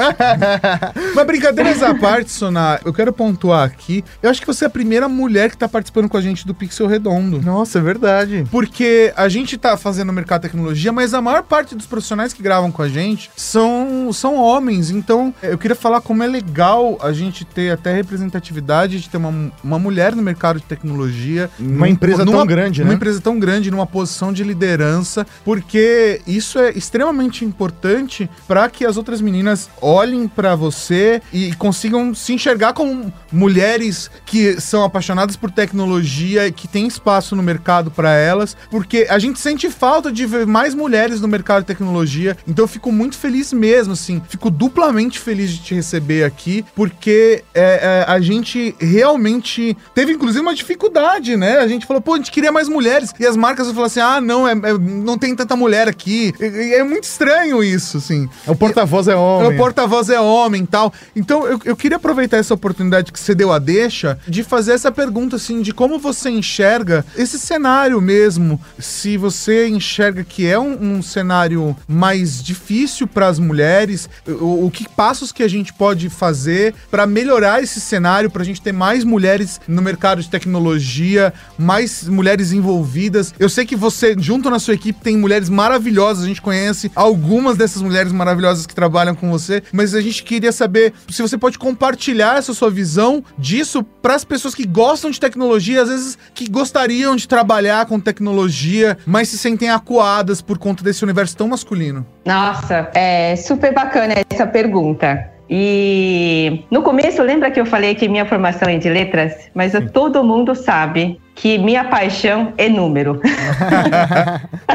Mas brincadeiras à parte, Sonar, eu quero pontuar aqui. Eu acho que você é a primeira mulher que tá participando com a gente do Pixel Redondo.
Nossa, é verdade.
Porque a gente tá fazendo o mercado de tecnologia, mas a maior parte dos profissionais que gravam com a gente são, são homens. Então, eu queria falar como é legal a gente ter até representatividade de ter uma, uma mulher no mercado de tecnologia.
Uma empresa numa, tão grande, né?
Uma empresa tão grande, numa posição de liderança, porque isso é extremamente importante para que as outras meninas olhem para você e consigam se enxergar como mulheres que são apaixonadas por tecnologia e que tem espaço no mercado para elas, porque a gente sente falta de ver mais mulheres no mercado de tecnologia. Então eu fico muito feliz mesmo, assim, fico duplamente feliz de te receber aqui, porque é, é, a gente realmente teve inclusive uma dificuldade, né? A gente falou, pô, a gente queria mais mulheres e as marcas falaram assim, ah, não, é, é não tem tanta mulher aqui. E, é muito estranho isso, assim.
O porta-voz é homem.
O porta-voz é homem, tal. Então eu, eu queria aproveitar essa oportunidade que você deu a deixa de fazer essa pergunta, assim, de como você enxerga esse cenário mesmo. Se você enxerga que é um, um cenário mais difícil para as mulheres, o, o, que passos que a gente pode fazer para melhorar esse cenário, para a gente ter mais mulheres no mercado de tecnologia, mais mulheres envolvidas. Eu sei que você, junto na sua equipe, tem mulheres maravilhosas, a gente conhece algumas dessas mulheres maravilhosas que trabalham com você, mas a gente queria saber se você pode compartilhar essa sua visão disso para as pessoas que gostam de tecnologia, às vezes que gostariam de trabalhar com tecnologia, mas se sentem acuadas por conta desse universo tão masculino.
Nossa, é super bacana essa pergunta. E no começo, lembra que eu falei que minha formação é de letras? Mas todo mundo sabe que minha paixão é número.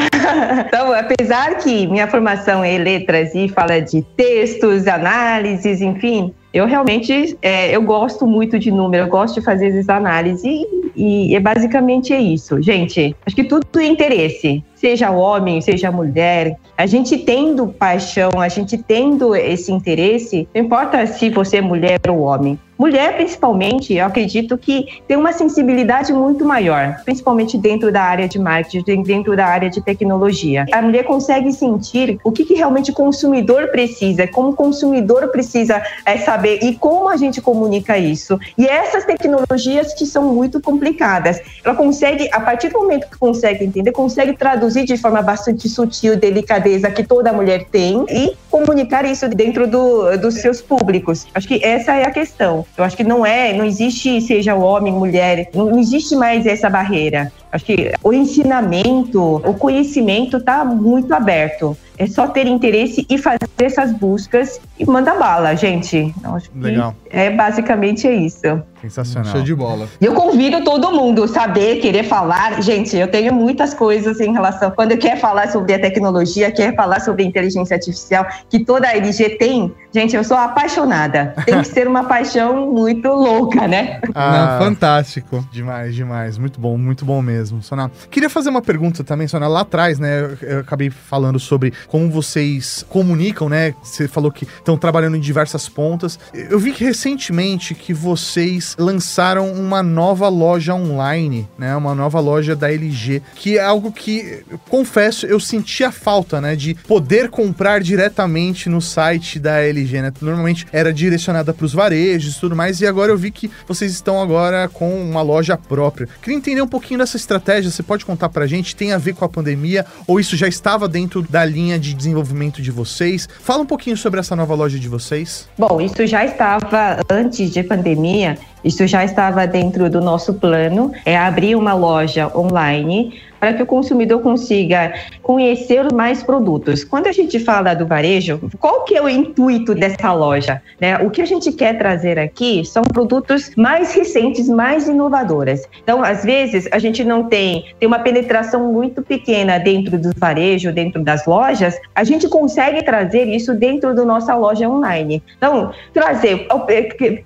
então, apesar que minha formação é letras e fala de textos, análises, enfim, eu realmente é, eu gosto muito de número, eu gosto de fazer essas análises e, e, é basicamente é isso, gente. Acho que tudo é interesse, seja homem, seja mulher. A gente tendo paixão, a gente tendo esse interesse, não importa se você é mulher ou homem. Mulher, principalmente, eu acredito que tem uma sensibilidade muito maior, principalmente dentro da área de marketing, dentro da área de tecnologia. A mulher consegue sentir o que, que realmente o consumidor precisa, como o consumidor precisa é, saber e como a gente comunica isso. E essas tecnologias que são muito complicadas, ela consegue, a partir do momento que consegue entender, consegue traduzir de forma bastante sutil, delicadeza que toda mulher tem e comunicar isso dentro do, dos seus públicos. Acho que essa é a questão. Eu acho que não é, não existe seja homem, mulher, não existe mais essa barreira. Acho que o ensinamento, o conhecimento está muito aberto. É só ter interesse e fazer essas buscas e manda bala, gente. Acho Legal. é basicamente é isso.
Sensacional. Show
de bola.
E eu convido todo mundo saber, querer falar. Gente, eu tenho muitas coisas em relação. Quando quer falar sobre a tecnologia, quer falar sobre a inteligência artificial, que toda a LG tem, gente, eu sou apaixonada. Tem que ser uma paixão muito louca, né?
Ah, Não, fantástico. Demais, demais. Muito bom, muito bom mesmo, Sona. Queria fazer uma pergunta também, Sona. Lá atrás, né, eu, eu acabei falando sobre como vocês comunicam, né? Você falou que estão trabalhando em diversas pontas. Eu vi que recentemente que vocês lançaram uma nova loja online, né? Uma nova loja da LG, que é algo que, confesso, eu sentia falta, né? De poder comprar diretamente no site da LG, né? Normalmente era direcionada para os varejos e tudo mais, e agora eu vi que vocês estão agora com uma loja própria. Queria entender um pouquinho dessa estratégia, você pode contar pra gente? Tem a ver com a pandemia ou isso já estava dentro da linha de desenvolvimento de vocês? Fala um pouquinho sobre essa nova loja de vocês.
Bom, isso já estava antes de pandemia isso já estava dentro do nosso plano, é abrir uma loja online para que o consumidor consiga conhecer mais produtos. Quando a gente fala do varejo, qual que é o intuito dessa loja? Né? O que a gente quer trazer aqui são produtos mais recentes, mais inovadoras. Então, às vezes, a gente não tem, tem uma penetração muito pequena dentro do varejo, dentro das lojas, a gente consegue trazer isso dentro da nossa loja online. Então, trazer,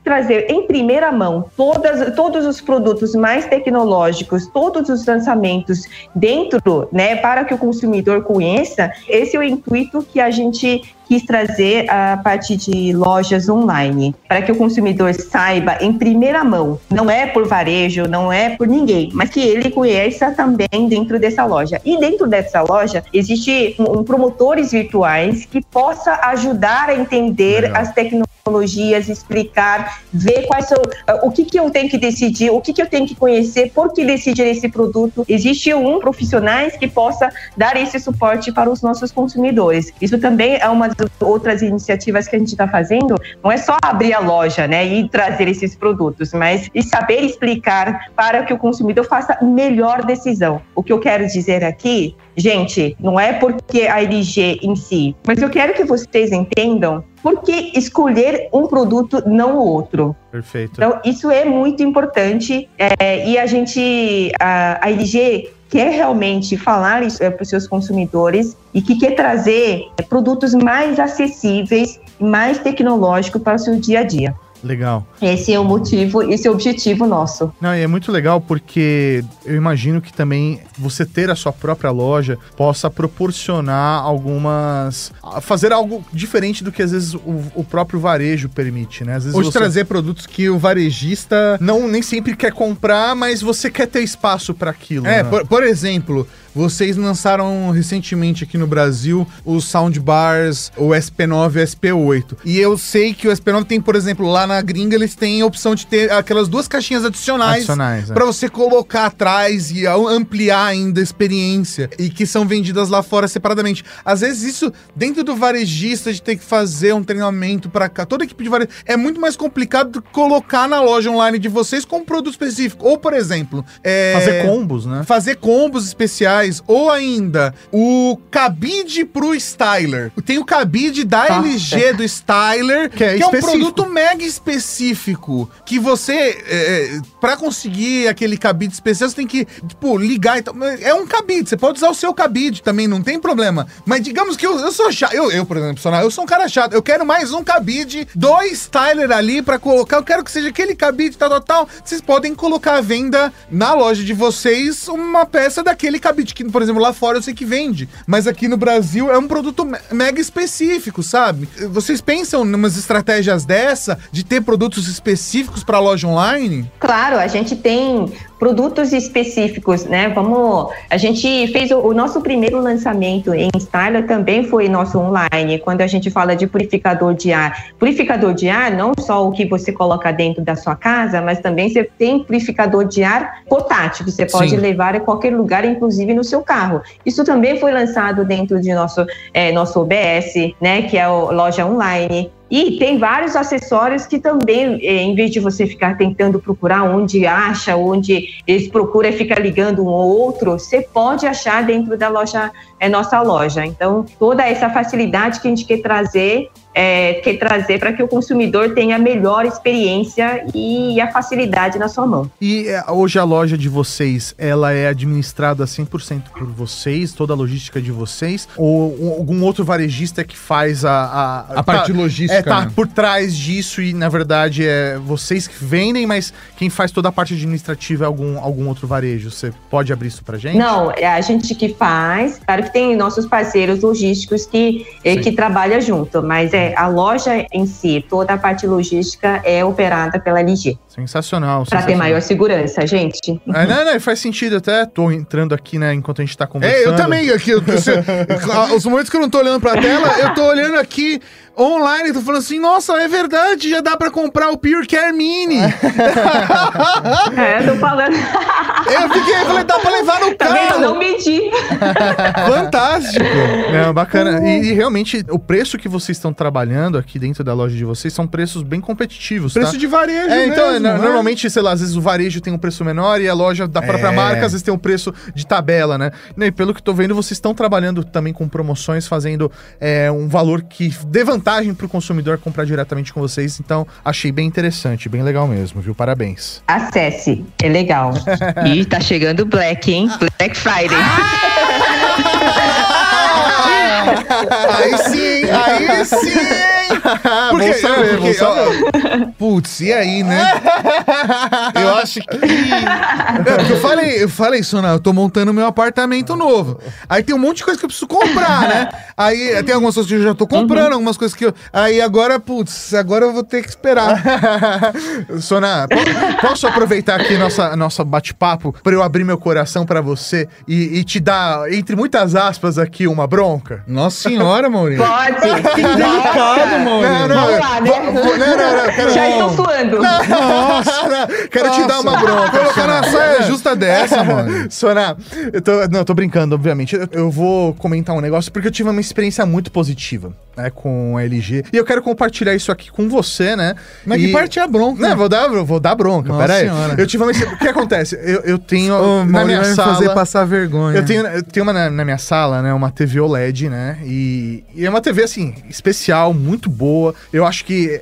trazer em primeira mão todas, todos os produtos mais tecnológicos, todos os lançamentos dentro, né, para que o consumidor conheça, esse é o intuito que a gente quis trazer a partir de lojas online, para que o consumidor saiba em primeira mão, não é por varejo, não é por ninguém, mas que ele conheça também dentro dessa loja. E dentro dessa loja existe um, promotores virtuais que possa ajudar a entender Legal. as tecnologias, explicar, ver quais são o que, que eu tenho que decidir, o que, que eu tenho que conhecer, por que decidir esse produto. Existe um profissionais que possa dar esse suporte para os nossos consumidores. Isso também é uma das outras iniciativas que a gente está fazendo. Não é só abrir a loja, né, e trazer esses produtos, mas e saber explicar para que o consumidor faça melhor decisão. O que eu quero dizer aqui Gente, não é porque a LG em si, mas eu quero que vocês entendam por que escolher um produto, não o outro.
Perfeito.
Então, isso é muito importante é, e a gente, a, a LG quer realmente falar isso é, para os seus consumidores e que quer trazer é, produtos mais acessíveis mais tecnológicos para o seu dia a dia.
Legal.
Esse é o motivo, esse é o objetivo nosso.
Não, e é muito legal porque eu imagino que também você ter a sua própria loja possa proporcionar algumas. fazer algo diferente do que às vezes o, o próprio varejo permite, né? Às vezes
Ou de
você
trazer produtos que o varejista.
não nem sempre quer comprar, mas você quer ter espaço para aquilo.
É,
né?
por, por exemplo, vocês lançaram recentemente aqui no Brasil os soundbars, o SP9 e o SP8. E eu sei que o SP9 tem, por exemplo, lá na gringa eles têm a opção de ter aquelas duas caixinhas adicionais,
Adicionais, é.
pra você colocar atrás e ampliar ainda a experiência e que são vendidas lá fora separadamente. Às vezes isso dentro do varejista de ter que fazer um treinamento pra cá, toda a equipe de varejo é muito mais complicado do que colocar na loja online de vocês com um produto específico. Ou, por exemplo, é,
Fazer combos, né?
fazer combos especiais, ou ainda o cabide pro styler. Tem o cabide da
Nossa.
LG do styler,
Que é
que é um produto mega específico, que você, é, para conseguir aquele cabide especial, você tem que, tipo, ligar e tal. É um cabide, você pode usar o seu cabide também, não tem problema. Mas digamos que eu, eu sou chato, eu, eu, por exemplo, sou- eu sou um cara chato, eu quero mais um cabide do styler ali pra colocar, eu quero que seja aquele cabide, tal, tal, tal. Vocês podem colocar à venda na loja de vocês uma peça daquele cabide, que, por exemplo, lá fora eu sei que vende, mas aqui no Brasil é um produto me- mega específico, sabe? Vocês pensam em umas estratégias dessa, de ter produtos específicos pra loja online?
Claro, a gente tem produtos específicos, né? Vamos, a gente fez o, o nosso primeiro lançamento em Styler também foi nosso online, quando a gente fala de purificador de ar. Purificador de ar, não só o que você coloca dentro da sua casa, mas também você tem purificador de ar portátil, que você pode
Sim.
levar em qualquer lugar, inclusive no seu carro. Isso também foi lançado dentro de nosso, eh, nosso OBS, né? Que é a loja online. E tem vários acessórios que também, eh, em vez de você ficar tentando procurar onde acha, onde eles procuram e fica ligando um ou outro, você pode achar dentro da loja, é nossa loja. Então, toda essa facilidade que a gente quer trazer, é, quer trazer para que o consumidor tenha a melhor experiência e a facilidade na sua mão.
E é, hoje a loja de vocês, ela é administrada 100% por vocês, toda a logística de vocês? Ou um- algum outro varejista que faz a... A,
A parte logística,
É, tá
né?
por trás disso e, na verdade, é vocês que vendem, mas quem faz toda a parte administrativa é algum, algum outro varejo. Você pode abrir isso pra gente?
Não, é a gente que faz. Claro que tem nossos parceiros logísticos que,
Sim.
que trabalham junto, mas é a loja em si, toda a parte logística é operada pela LG.
Sensacional.
Para ter maior segurança, gente.
É, não, não, faz sentido até. Tô entrando aqui, né, enquanto a gente tá conversando.
É, eu também aqui. eu- eu- os momentos que eu não tô olhando pra tela, eu tô olhando aqui online, tô falando assim, nossa, é verdade, já dá pra comprar o Pure Care Mini.
É, eu tô falando.
eu fiquei, eu falei, dá pra levar no
Tá vendo? Eu não
carro.
menti.
Fantástico.
Não, bacana. E, e realmente, o preço que vocês estão trabalhando aqui dentro da loja de vocês são preços bem competitivos,
Preço
tá?
de varejo
É, então, no-
né?
normalmente, sei lá, às vezes o varejo tem um preço menor e a loja da própria
É.
marca às vezes tem um preço de tabela, né? E pelo que tô vendo, vocês estão trabalhando também com promoções, fazendo é, um valor que dê vantagem pro consumidor comprar diretamente com vocês. Então, achei bem interessante, bem legal mesmo, viu? Parabéns.
Acesse, é legal. E tá chegando Black, hein? Black Friday.
Aí sim, aí sim. Porque,
Bom saber, bom
ó, Putz, e aí, né? Eu acho que. Porque eu falei, eu falei, Sona, eu tô montando meu apartamento novo. Aí tem um monte de coisa que eu preciso comprar, né? Aí tem algumas coisas que eu já tô comprando, algumas coisas que eu. Aí agora, putz, agora eu vou ter que esperar.
Sona, po- posso aproveitar aqui nossa, nosso bate-papo pra eu abrir meu coração pra você e, e te dar, entre muitas aspas aqui, uma bronca?
Nossa senhora, Maurício.
Pode.
Que delicado, Maurício.
Não, não,
Vamos lá, né?
Não, não, não, quero-
Já estou suando.
Nossa, quero te dar uma bronca.
Colocar na saia justa dessa, mano.
Sona, eu tô, não, eu tô brincando, obviamente. Eu, eu vou comentar um negócio porque eu tive uma experiência muito positiva, né, com a LG. E eu quero compartilhar isso aqui com você, né?
Mas
e...
que parte é a bronca?
Não, vou dar, vou dar bronca,
Nossa
peraí.
senhora.
Eu tive uma... O que acontece? Eu, eu tenho
Ô,
na minha sala...
fazer passar vergonha.
Eu tenho, eu tenho uma na, na minha sala, né? Uma TV OLED, né? E, e é uma TV, assim, especial, muito boa. Eu acho que,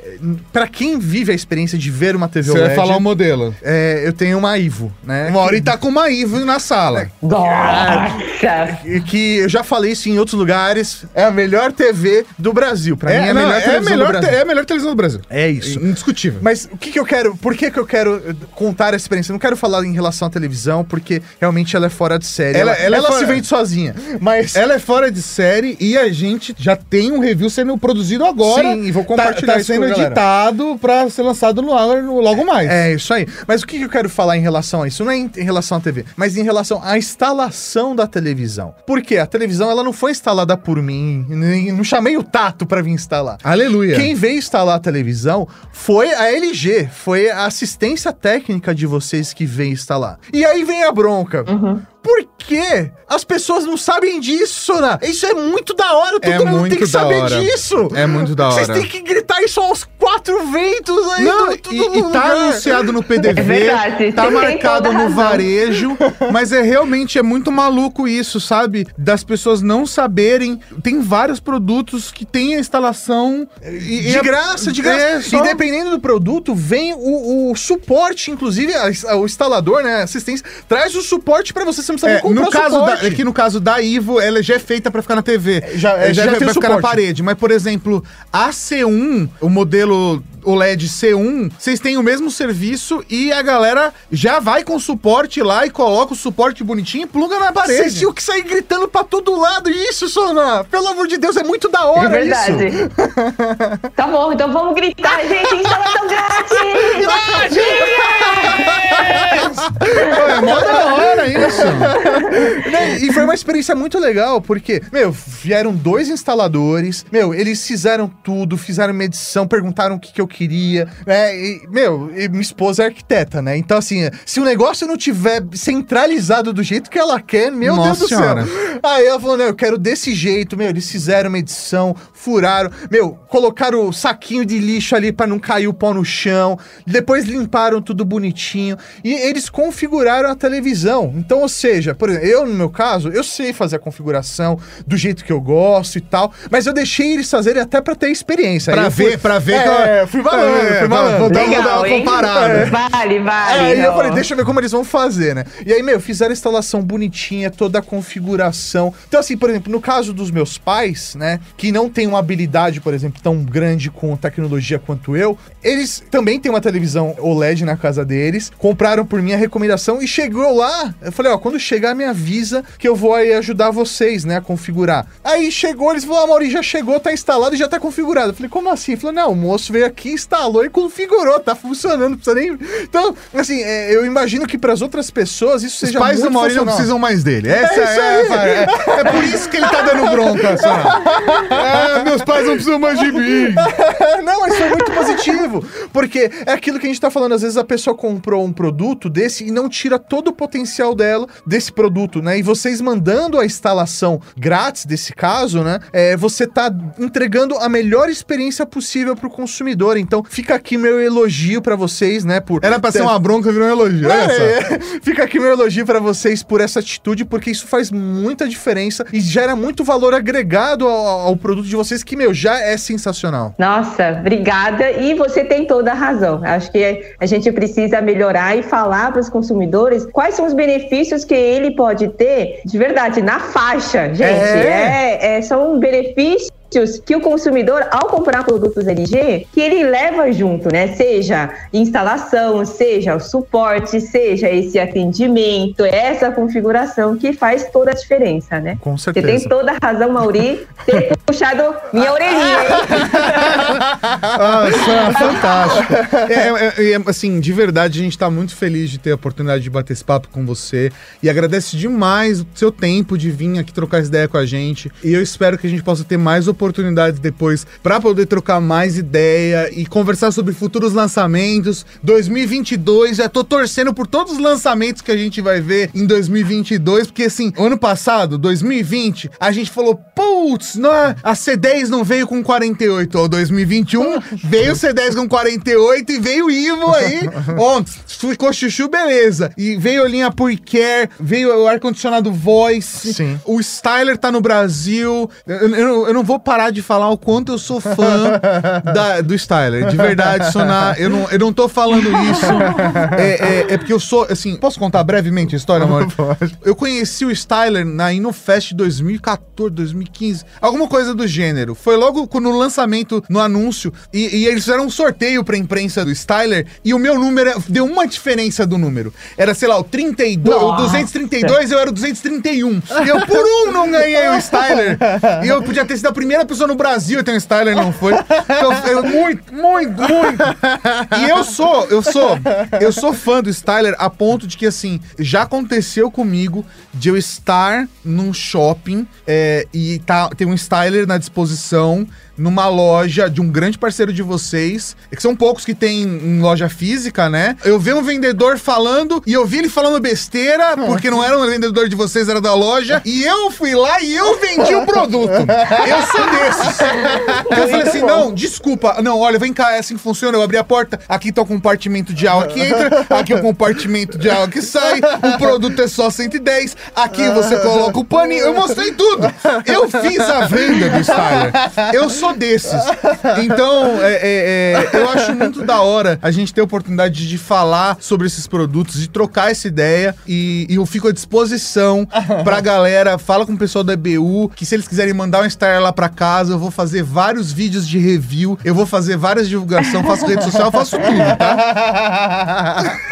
pra quem vive a experiência de ver uma TV
Você
OLED...
vai falar o modelo.
é, eu tenho uma Ivo, né?
O Mauri tá com uma Ivo na sala.
Nossa!
que, que eu já falei isso em outros lugares. É a melhor TV do Brasil. Pra mim é a
não,
melhor televisão
melhor
do Brasil.
é a melhor televisão do Brasil.
É isso.
Indiscutível.
Mas o que, que eu quero. Por que, que eu quero eh, contar essa experiência? Eu não quero falar em relação à televisão, porque realmente ela é fora de série.
Ela-
Ela,
ela é
ela
fora-
se vende sozinha. Mas.
Ela é fora de série e a gente já tem um review sendo produzido agora.
Sim, e vou compartilhar
tá, tá
isso
sendo editado pra ser lançado no ar logo mais.
É, isso aí. Mas o que eu quero falar em relação a isso? Não é em, em relação à TV, mas em relação à instalação da televisão. Por quê? A televisão ela não foi instalada por mim, nem, não chamei o Tato pra vir instalar.
Aleluia.
Quem veio instalar a televisão foi a LG, foi a assistência técnica de vocês que veio instalar. E aí vem a bronca. Por quê? As pessoas não sabem disso, né? Isso é muito da hora, todo
É
mundo
muito
tem que
da
saber
hora.
disso.
É muito da
Vocês
hora.
têm que gritar isso aos quatro ventos aí.
Não,
do-
e,
todo
e tá anunciado no PDV,
É verdade,
tá marcado
a
no varejo, mas é realmente é muito maluco isso, sabe? Das pessoas não saberem. Tem vários produtos que tem a instalação e,
De
e a-
graça, de graça.
É, só-
E dependendo do produto, vem o, o suporte, inclusive a- o instalador, né, a assistência, traz o suporte pra você, você não precisa
É,
comprar
no caso da, é que no caso da Ivo, ela já é feita pra ficar na TV.
Já- é,
É,
já
já,
tem
vai
o
ficar na
suporte.
parede. Mas, por exemplo, a C1, o modelo OLED C1, vocês têm o mesmo serviço e a galera já vai com o suporte lá e coloca o suporte bonitinho e pluga na parede.
Vocês tinham que sair gritando pra todo lado isso, Sona! Pelo amor de Deus, é muito da
É
hora
verdade.
isso!
Tá bom, então vamos gritar, gente. Instalação grátis!
Pô, é mó da hora isso.
E foi uma experiência muito legal, porque, meu, vieram dois instaladores, meu, eles fizeram tudo, fizeram medição, perguntaram o que, que eu queria, né? E, meu, e minha esposa é arquiteta, né? Então, assim, se o negócio não tiver centralizado do jeito que ela quer, meu
Nossa
Deus do
Senhora.
céu. Aí ela falou, não, eu quero desse jeito, meu, eles fizeram medição, furaram, meu, colocaram o saquinho de lixo ali pra não cair o pó no chão, depois limparam tudo bonitinho, e eles configuraram a televisão. Então, ou seja, por exemplo, eu, no meu caso, eu sei fazer a configuração do jeito que eu gosto e tal, mas eu deixei eles fazerem até pra ter experiência.
Pra
eu fui-
ver, pra ver
É,
que ela-
fui malandro,
É,
fui malandro.
vou dar- vou dar
Legal,
uma
hein?
comparada.
Vale, vale.
Aí eu
ó.
falei, deixa eu ver como eles vão fazer, né? E aí, meu, fizeram a instalação bonitinha, toda a configuração. Então, assim, por exemplo, no caso dos meus pais, né, que não têm uma habilidade, por exemplo, tão grande com tecnologia quanto eu, eles também têm uma televisão OLED na casa deles, compraram por minha recomendação e chegou lá. Eu falei, ó, quando chegar, me avisa que eu vou aí ajudar vocês, né, a configurar. Aí chegou, eles falaram, ah, Mauri, já chegou, tá instalado e já tá configurado. Eu falei, como assim? Ele falou, não, o moço veio aqui, instalou e configurou, tá funcionando, não precisa nem. Então, assim, é, eu imagino que pras outras pessoas isso
Os
seja
pais do
muito
Mauri não
funcional.
precisam mais dele. Essa
isso
é,
aí.
é, é, por isso que ele tá dando bronca, só. É, meus pais não precisam mais de mim.
não, mas foi muito positivo. Porque é aquilo que a gente tá falando. Às vezes a pessoa comprou um produto desse e não tira todo o potencial dela desse produto, né? E vocês mandando a instalação grátis desse caso, né? É, você tá entregando a melhor experiência possível pro consumidor. Então fica aqui meu elogio pra vocês, né? Por
Era pra ser uma bronca, virou um elogio. Olha só.
É, é. Fica aqui meu elogio pra vocês por essa atitude, porque isso faz muita diferença e gera muito valor agregado ao, ao produto de vocês, que, meu, já é sensacional.
Nossa, obrigada. E você tem toda a razão. Acho que a gente precisa melhorar e falar para os consumidores quais são os benefícios que ele pode ter de verdade na faixa, gente.
É.
É, é, são benefícios que o consumidor, ao comprar produtos LG, que ele leva junto, né? Seja instalação, seja o suporte, seja esse atendimento, essa configuração que faz toda a diferença, né?
Com
Você
certeza.
tem toda a razão, Mauri, ter puxado minha orelhinha?
Nossa, fantástico. É, é, é, assim, de verdade, a gente tá muito feliz de ter a oportunidade de bater esse papo com você. E agradece demais o seu tempo de vir aqui trocar essa ideia com a gente. E eu espero que a gente possa ter mais oportunidades depois para poder trocar mais ideia e conversar sobre futuros lançamentos. 2022, já tô torcendo por todos os lançamentos que a gente vai ver em 2022, porque assim, ano passado, 2020, a gente falou, putz, não, a C10 não veio com 48, ó, 2021 veio o C10 com 48 e veio o Ivo aí, ontem, ficou chuchu, beleza. E veio a linha Puricare, veio o ar-condicionado Voice,
Sim.
o Styler tá no Brasil. Eu, eu- eu não vou parar de falar o quanto eu sou fã da- do Styler. De verdade, Sonar, eu não, eu não tô falando isso. É, é- é porque eu sou, assim, posso contar brevemente a história, amor? Eu conheci o Styler na InnoFest 2014, 2015, alguma coisa do gênero. Foi logo no lançamento, no anúncio, e, e eles fizeram um sorteio pra imprensa do Styler, e o meu número era- deu uma diferença do número. Era, sei lá, o 32, o
Nossa.
232, eu era o 231. E eu, por um, não ganhei o Styler. E eu podia ter sido a primeira pessoa no Brasil a ter um Styler, não foi. Então, eu, muito, muito, muito. E eu sou, eu sou, eu sou fã do Styler a ponto de que, assim, já aconteceu comigo de eu estar num shopping é, e tá, tem um Styler na disposição numa loja de um grande parceiro de vocês, que são poucos que tem em loja física, né? Eu vi um vendedor falando e eu vi ele falando besteira, porque não era um vendedor de vocês, era da loja, e eu fui lá e eu vendi o produto. Eu sou desses. Eu falei assim: não, desculpa, não, olha, vem cá, é assim que funciona. Eu abri a porta, aqui tá o compartimento de água que entra, aqui é o compartimento de água que sai, o produto é só 110, aqui você coloca o paninho. Eu mostrei tudo. Eu fiz a venda do Styler. Eu sou desses. Então, é, é, é, eu acho muito da hora a gente ter a oportunidade de falar sobre esses produtos, de trocar essa ideia. E, e eu fico à disposição pra galera. Fala com o pessoal da EBU, que se eles quiserem mandar um Styler lá pra casa, eu vou fazer vários vídeos de review, eu vou fazer várias divulgação, faço rede social, faço tudo, tá?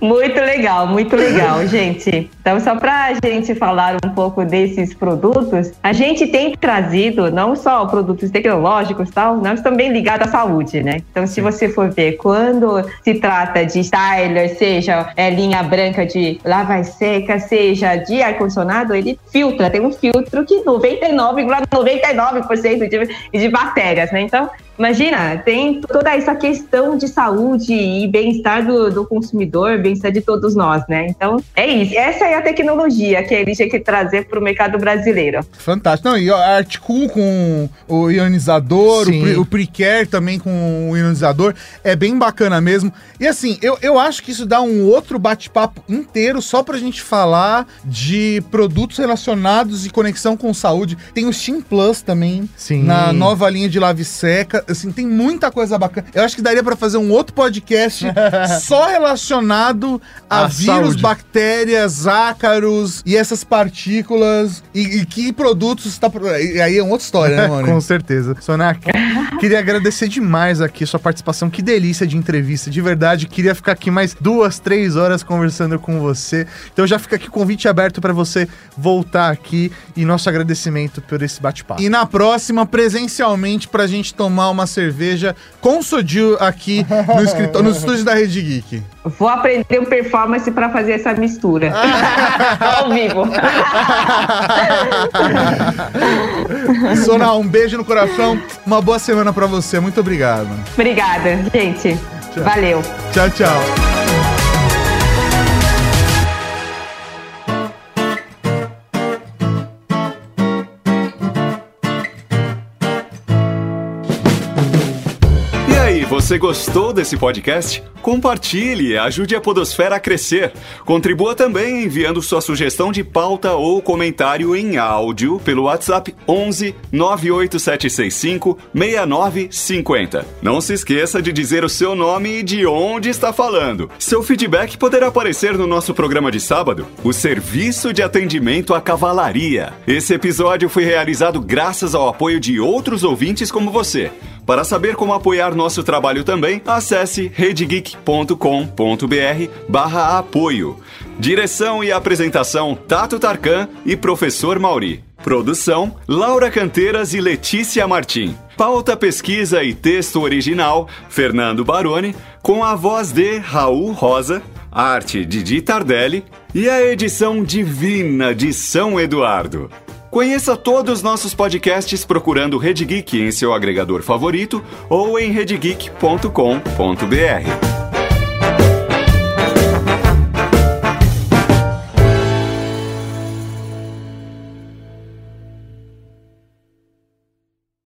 Muito legal, muito legal, gente. Então, só para a gente falar um pouco desses produtos, a gente tem trazido não só produtos tecnológicos e tal, nós também ligados à saúde, né? Então, se você for ver, quando se trata de styler, seja é, linha branca de lava e seca, seja de ar-condicionado, ele filtra, tem um filtro que 99,99% de, de bactérias, né? Então, Imagina, tem toda essa questão de saúde e bem-estar do, do consumidor, bem-estar de todos nós, né? Então, é isso. Essa é a tecnologia que ele tinha que trazer para o mercado brasileiro.
Fantástico. Não, e ó, a Articool com o ionizador, o,
Sim.
pre, o Precare também com o ionizador, é bem bacana mesmo. E assim, eu, eu acho que isso dá um outro bate-papo inteiro só pra gente falar de produtos relacionados e conexão com saúde. Tem o Steam Plus também,
Sim.
na nova linha de lave seca. Assim, tem muita coisa bacana. Eu acho que daria pra fazer um outro podcast só relacionado a,
A
vírus,
saúde.
bactérias, ácaros e essas partículas e, e que produtos está. e Aí é uma outra história, né, mano?
Com certeza. Sonak, queria agradecer demais aqui sua participação. Que delícia de entrevista, de verdade. Queria ficar aqui mais duas, três horas conversando com você. Então já fica aqui o convite aberto para você voltar aqui e nosso agradecimento por esse bate-papo.
E na próxima, presencialmente, pra gente tomar uma cerveja com sodio aqui no, escritório, no estúdio da Rede Geek.
Vou aprender um performance para fazer essa mistura. Ao vivo.
Sona, um beijo no coração, uma boa semana pra você. Muito obrigado.
Obrigada, gente. Valeu.
Tchau, tchau.
Você gostou desse podcast? Compartilhe ajude a Podosfera a crescer. Contribua também enviando sua sugestão de pauta ou comentário em áudio pelo WhatsApp 11 98765 6950. Não se esqueça de dizer o seu nome e de onde está falando. Seu feedback poderá aparecer no nosso programa de sábado, o Serviço de Atendimento à Cavalaria. Esse episódio foi realizado graças ao apoio de outros ouvintes como você. Para saber como apoiar nosso trabalho também, acesse redegeek.com.br barra apoio. Direção e apresentação Tato Tarkan e Professor Mauri. Produção: Laura Canteiras e Letícia Martim. Pauta, pesquisa e texto original: Fernando Baroni, com a voz de Raul Rosa, arte de Di Tardelli e a edição divina de São Eduardo. Conheça todos os nossos podcasts procurando Rede Geek em seu agregador favorito ou em redgeek.com.br.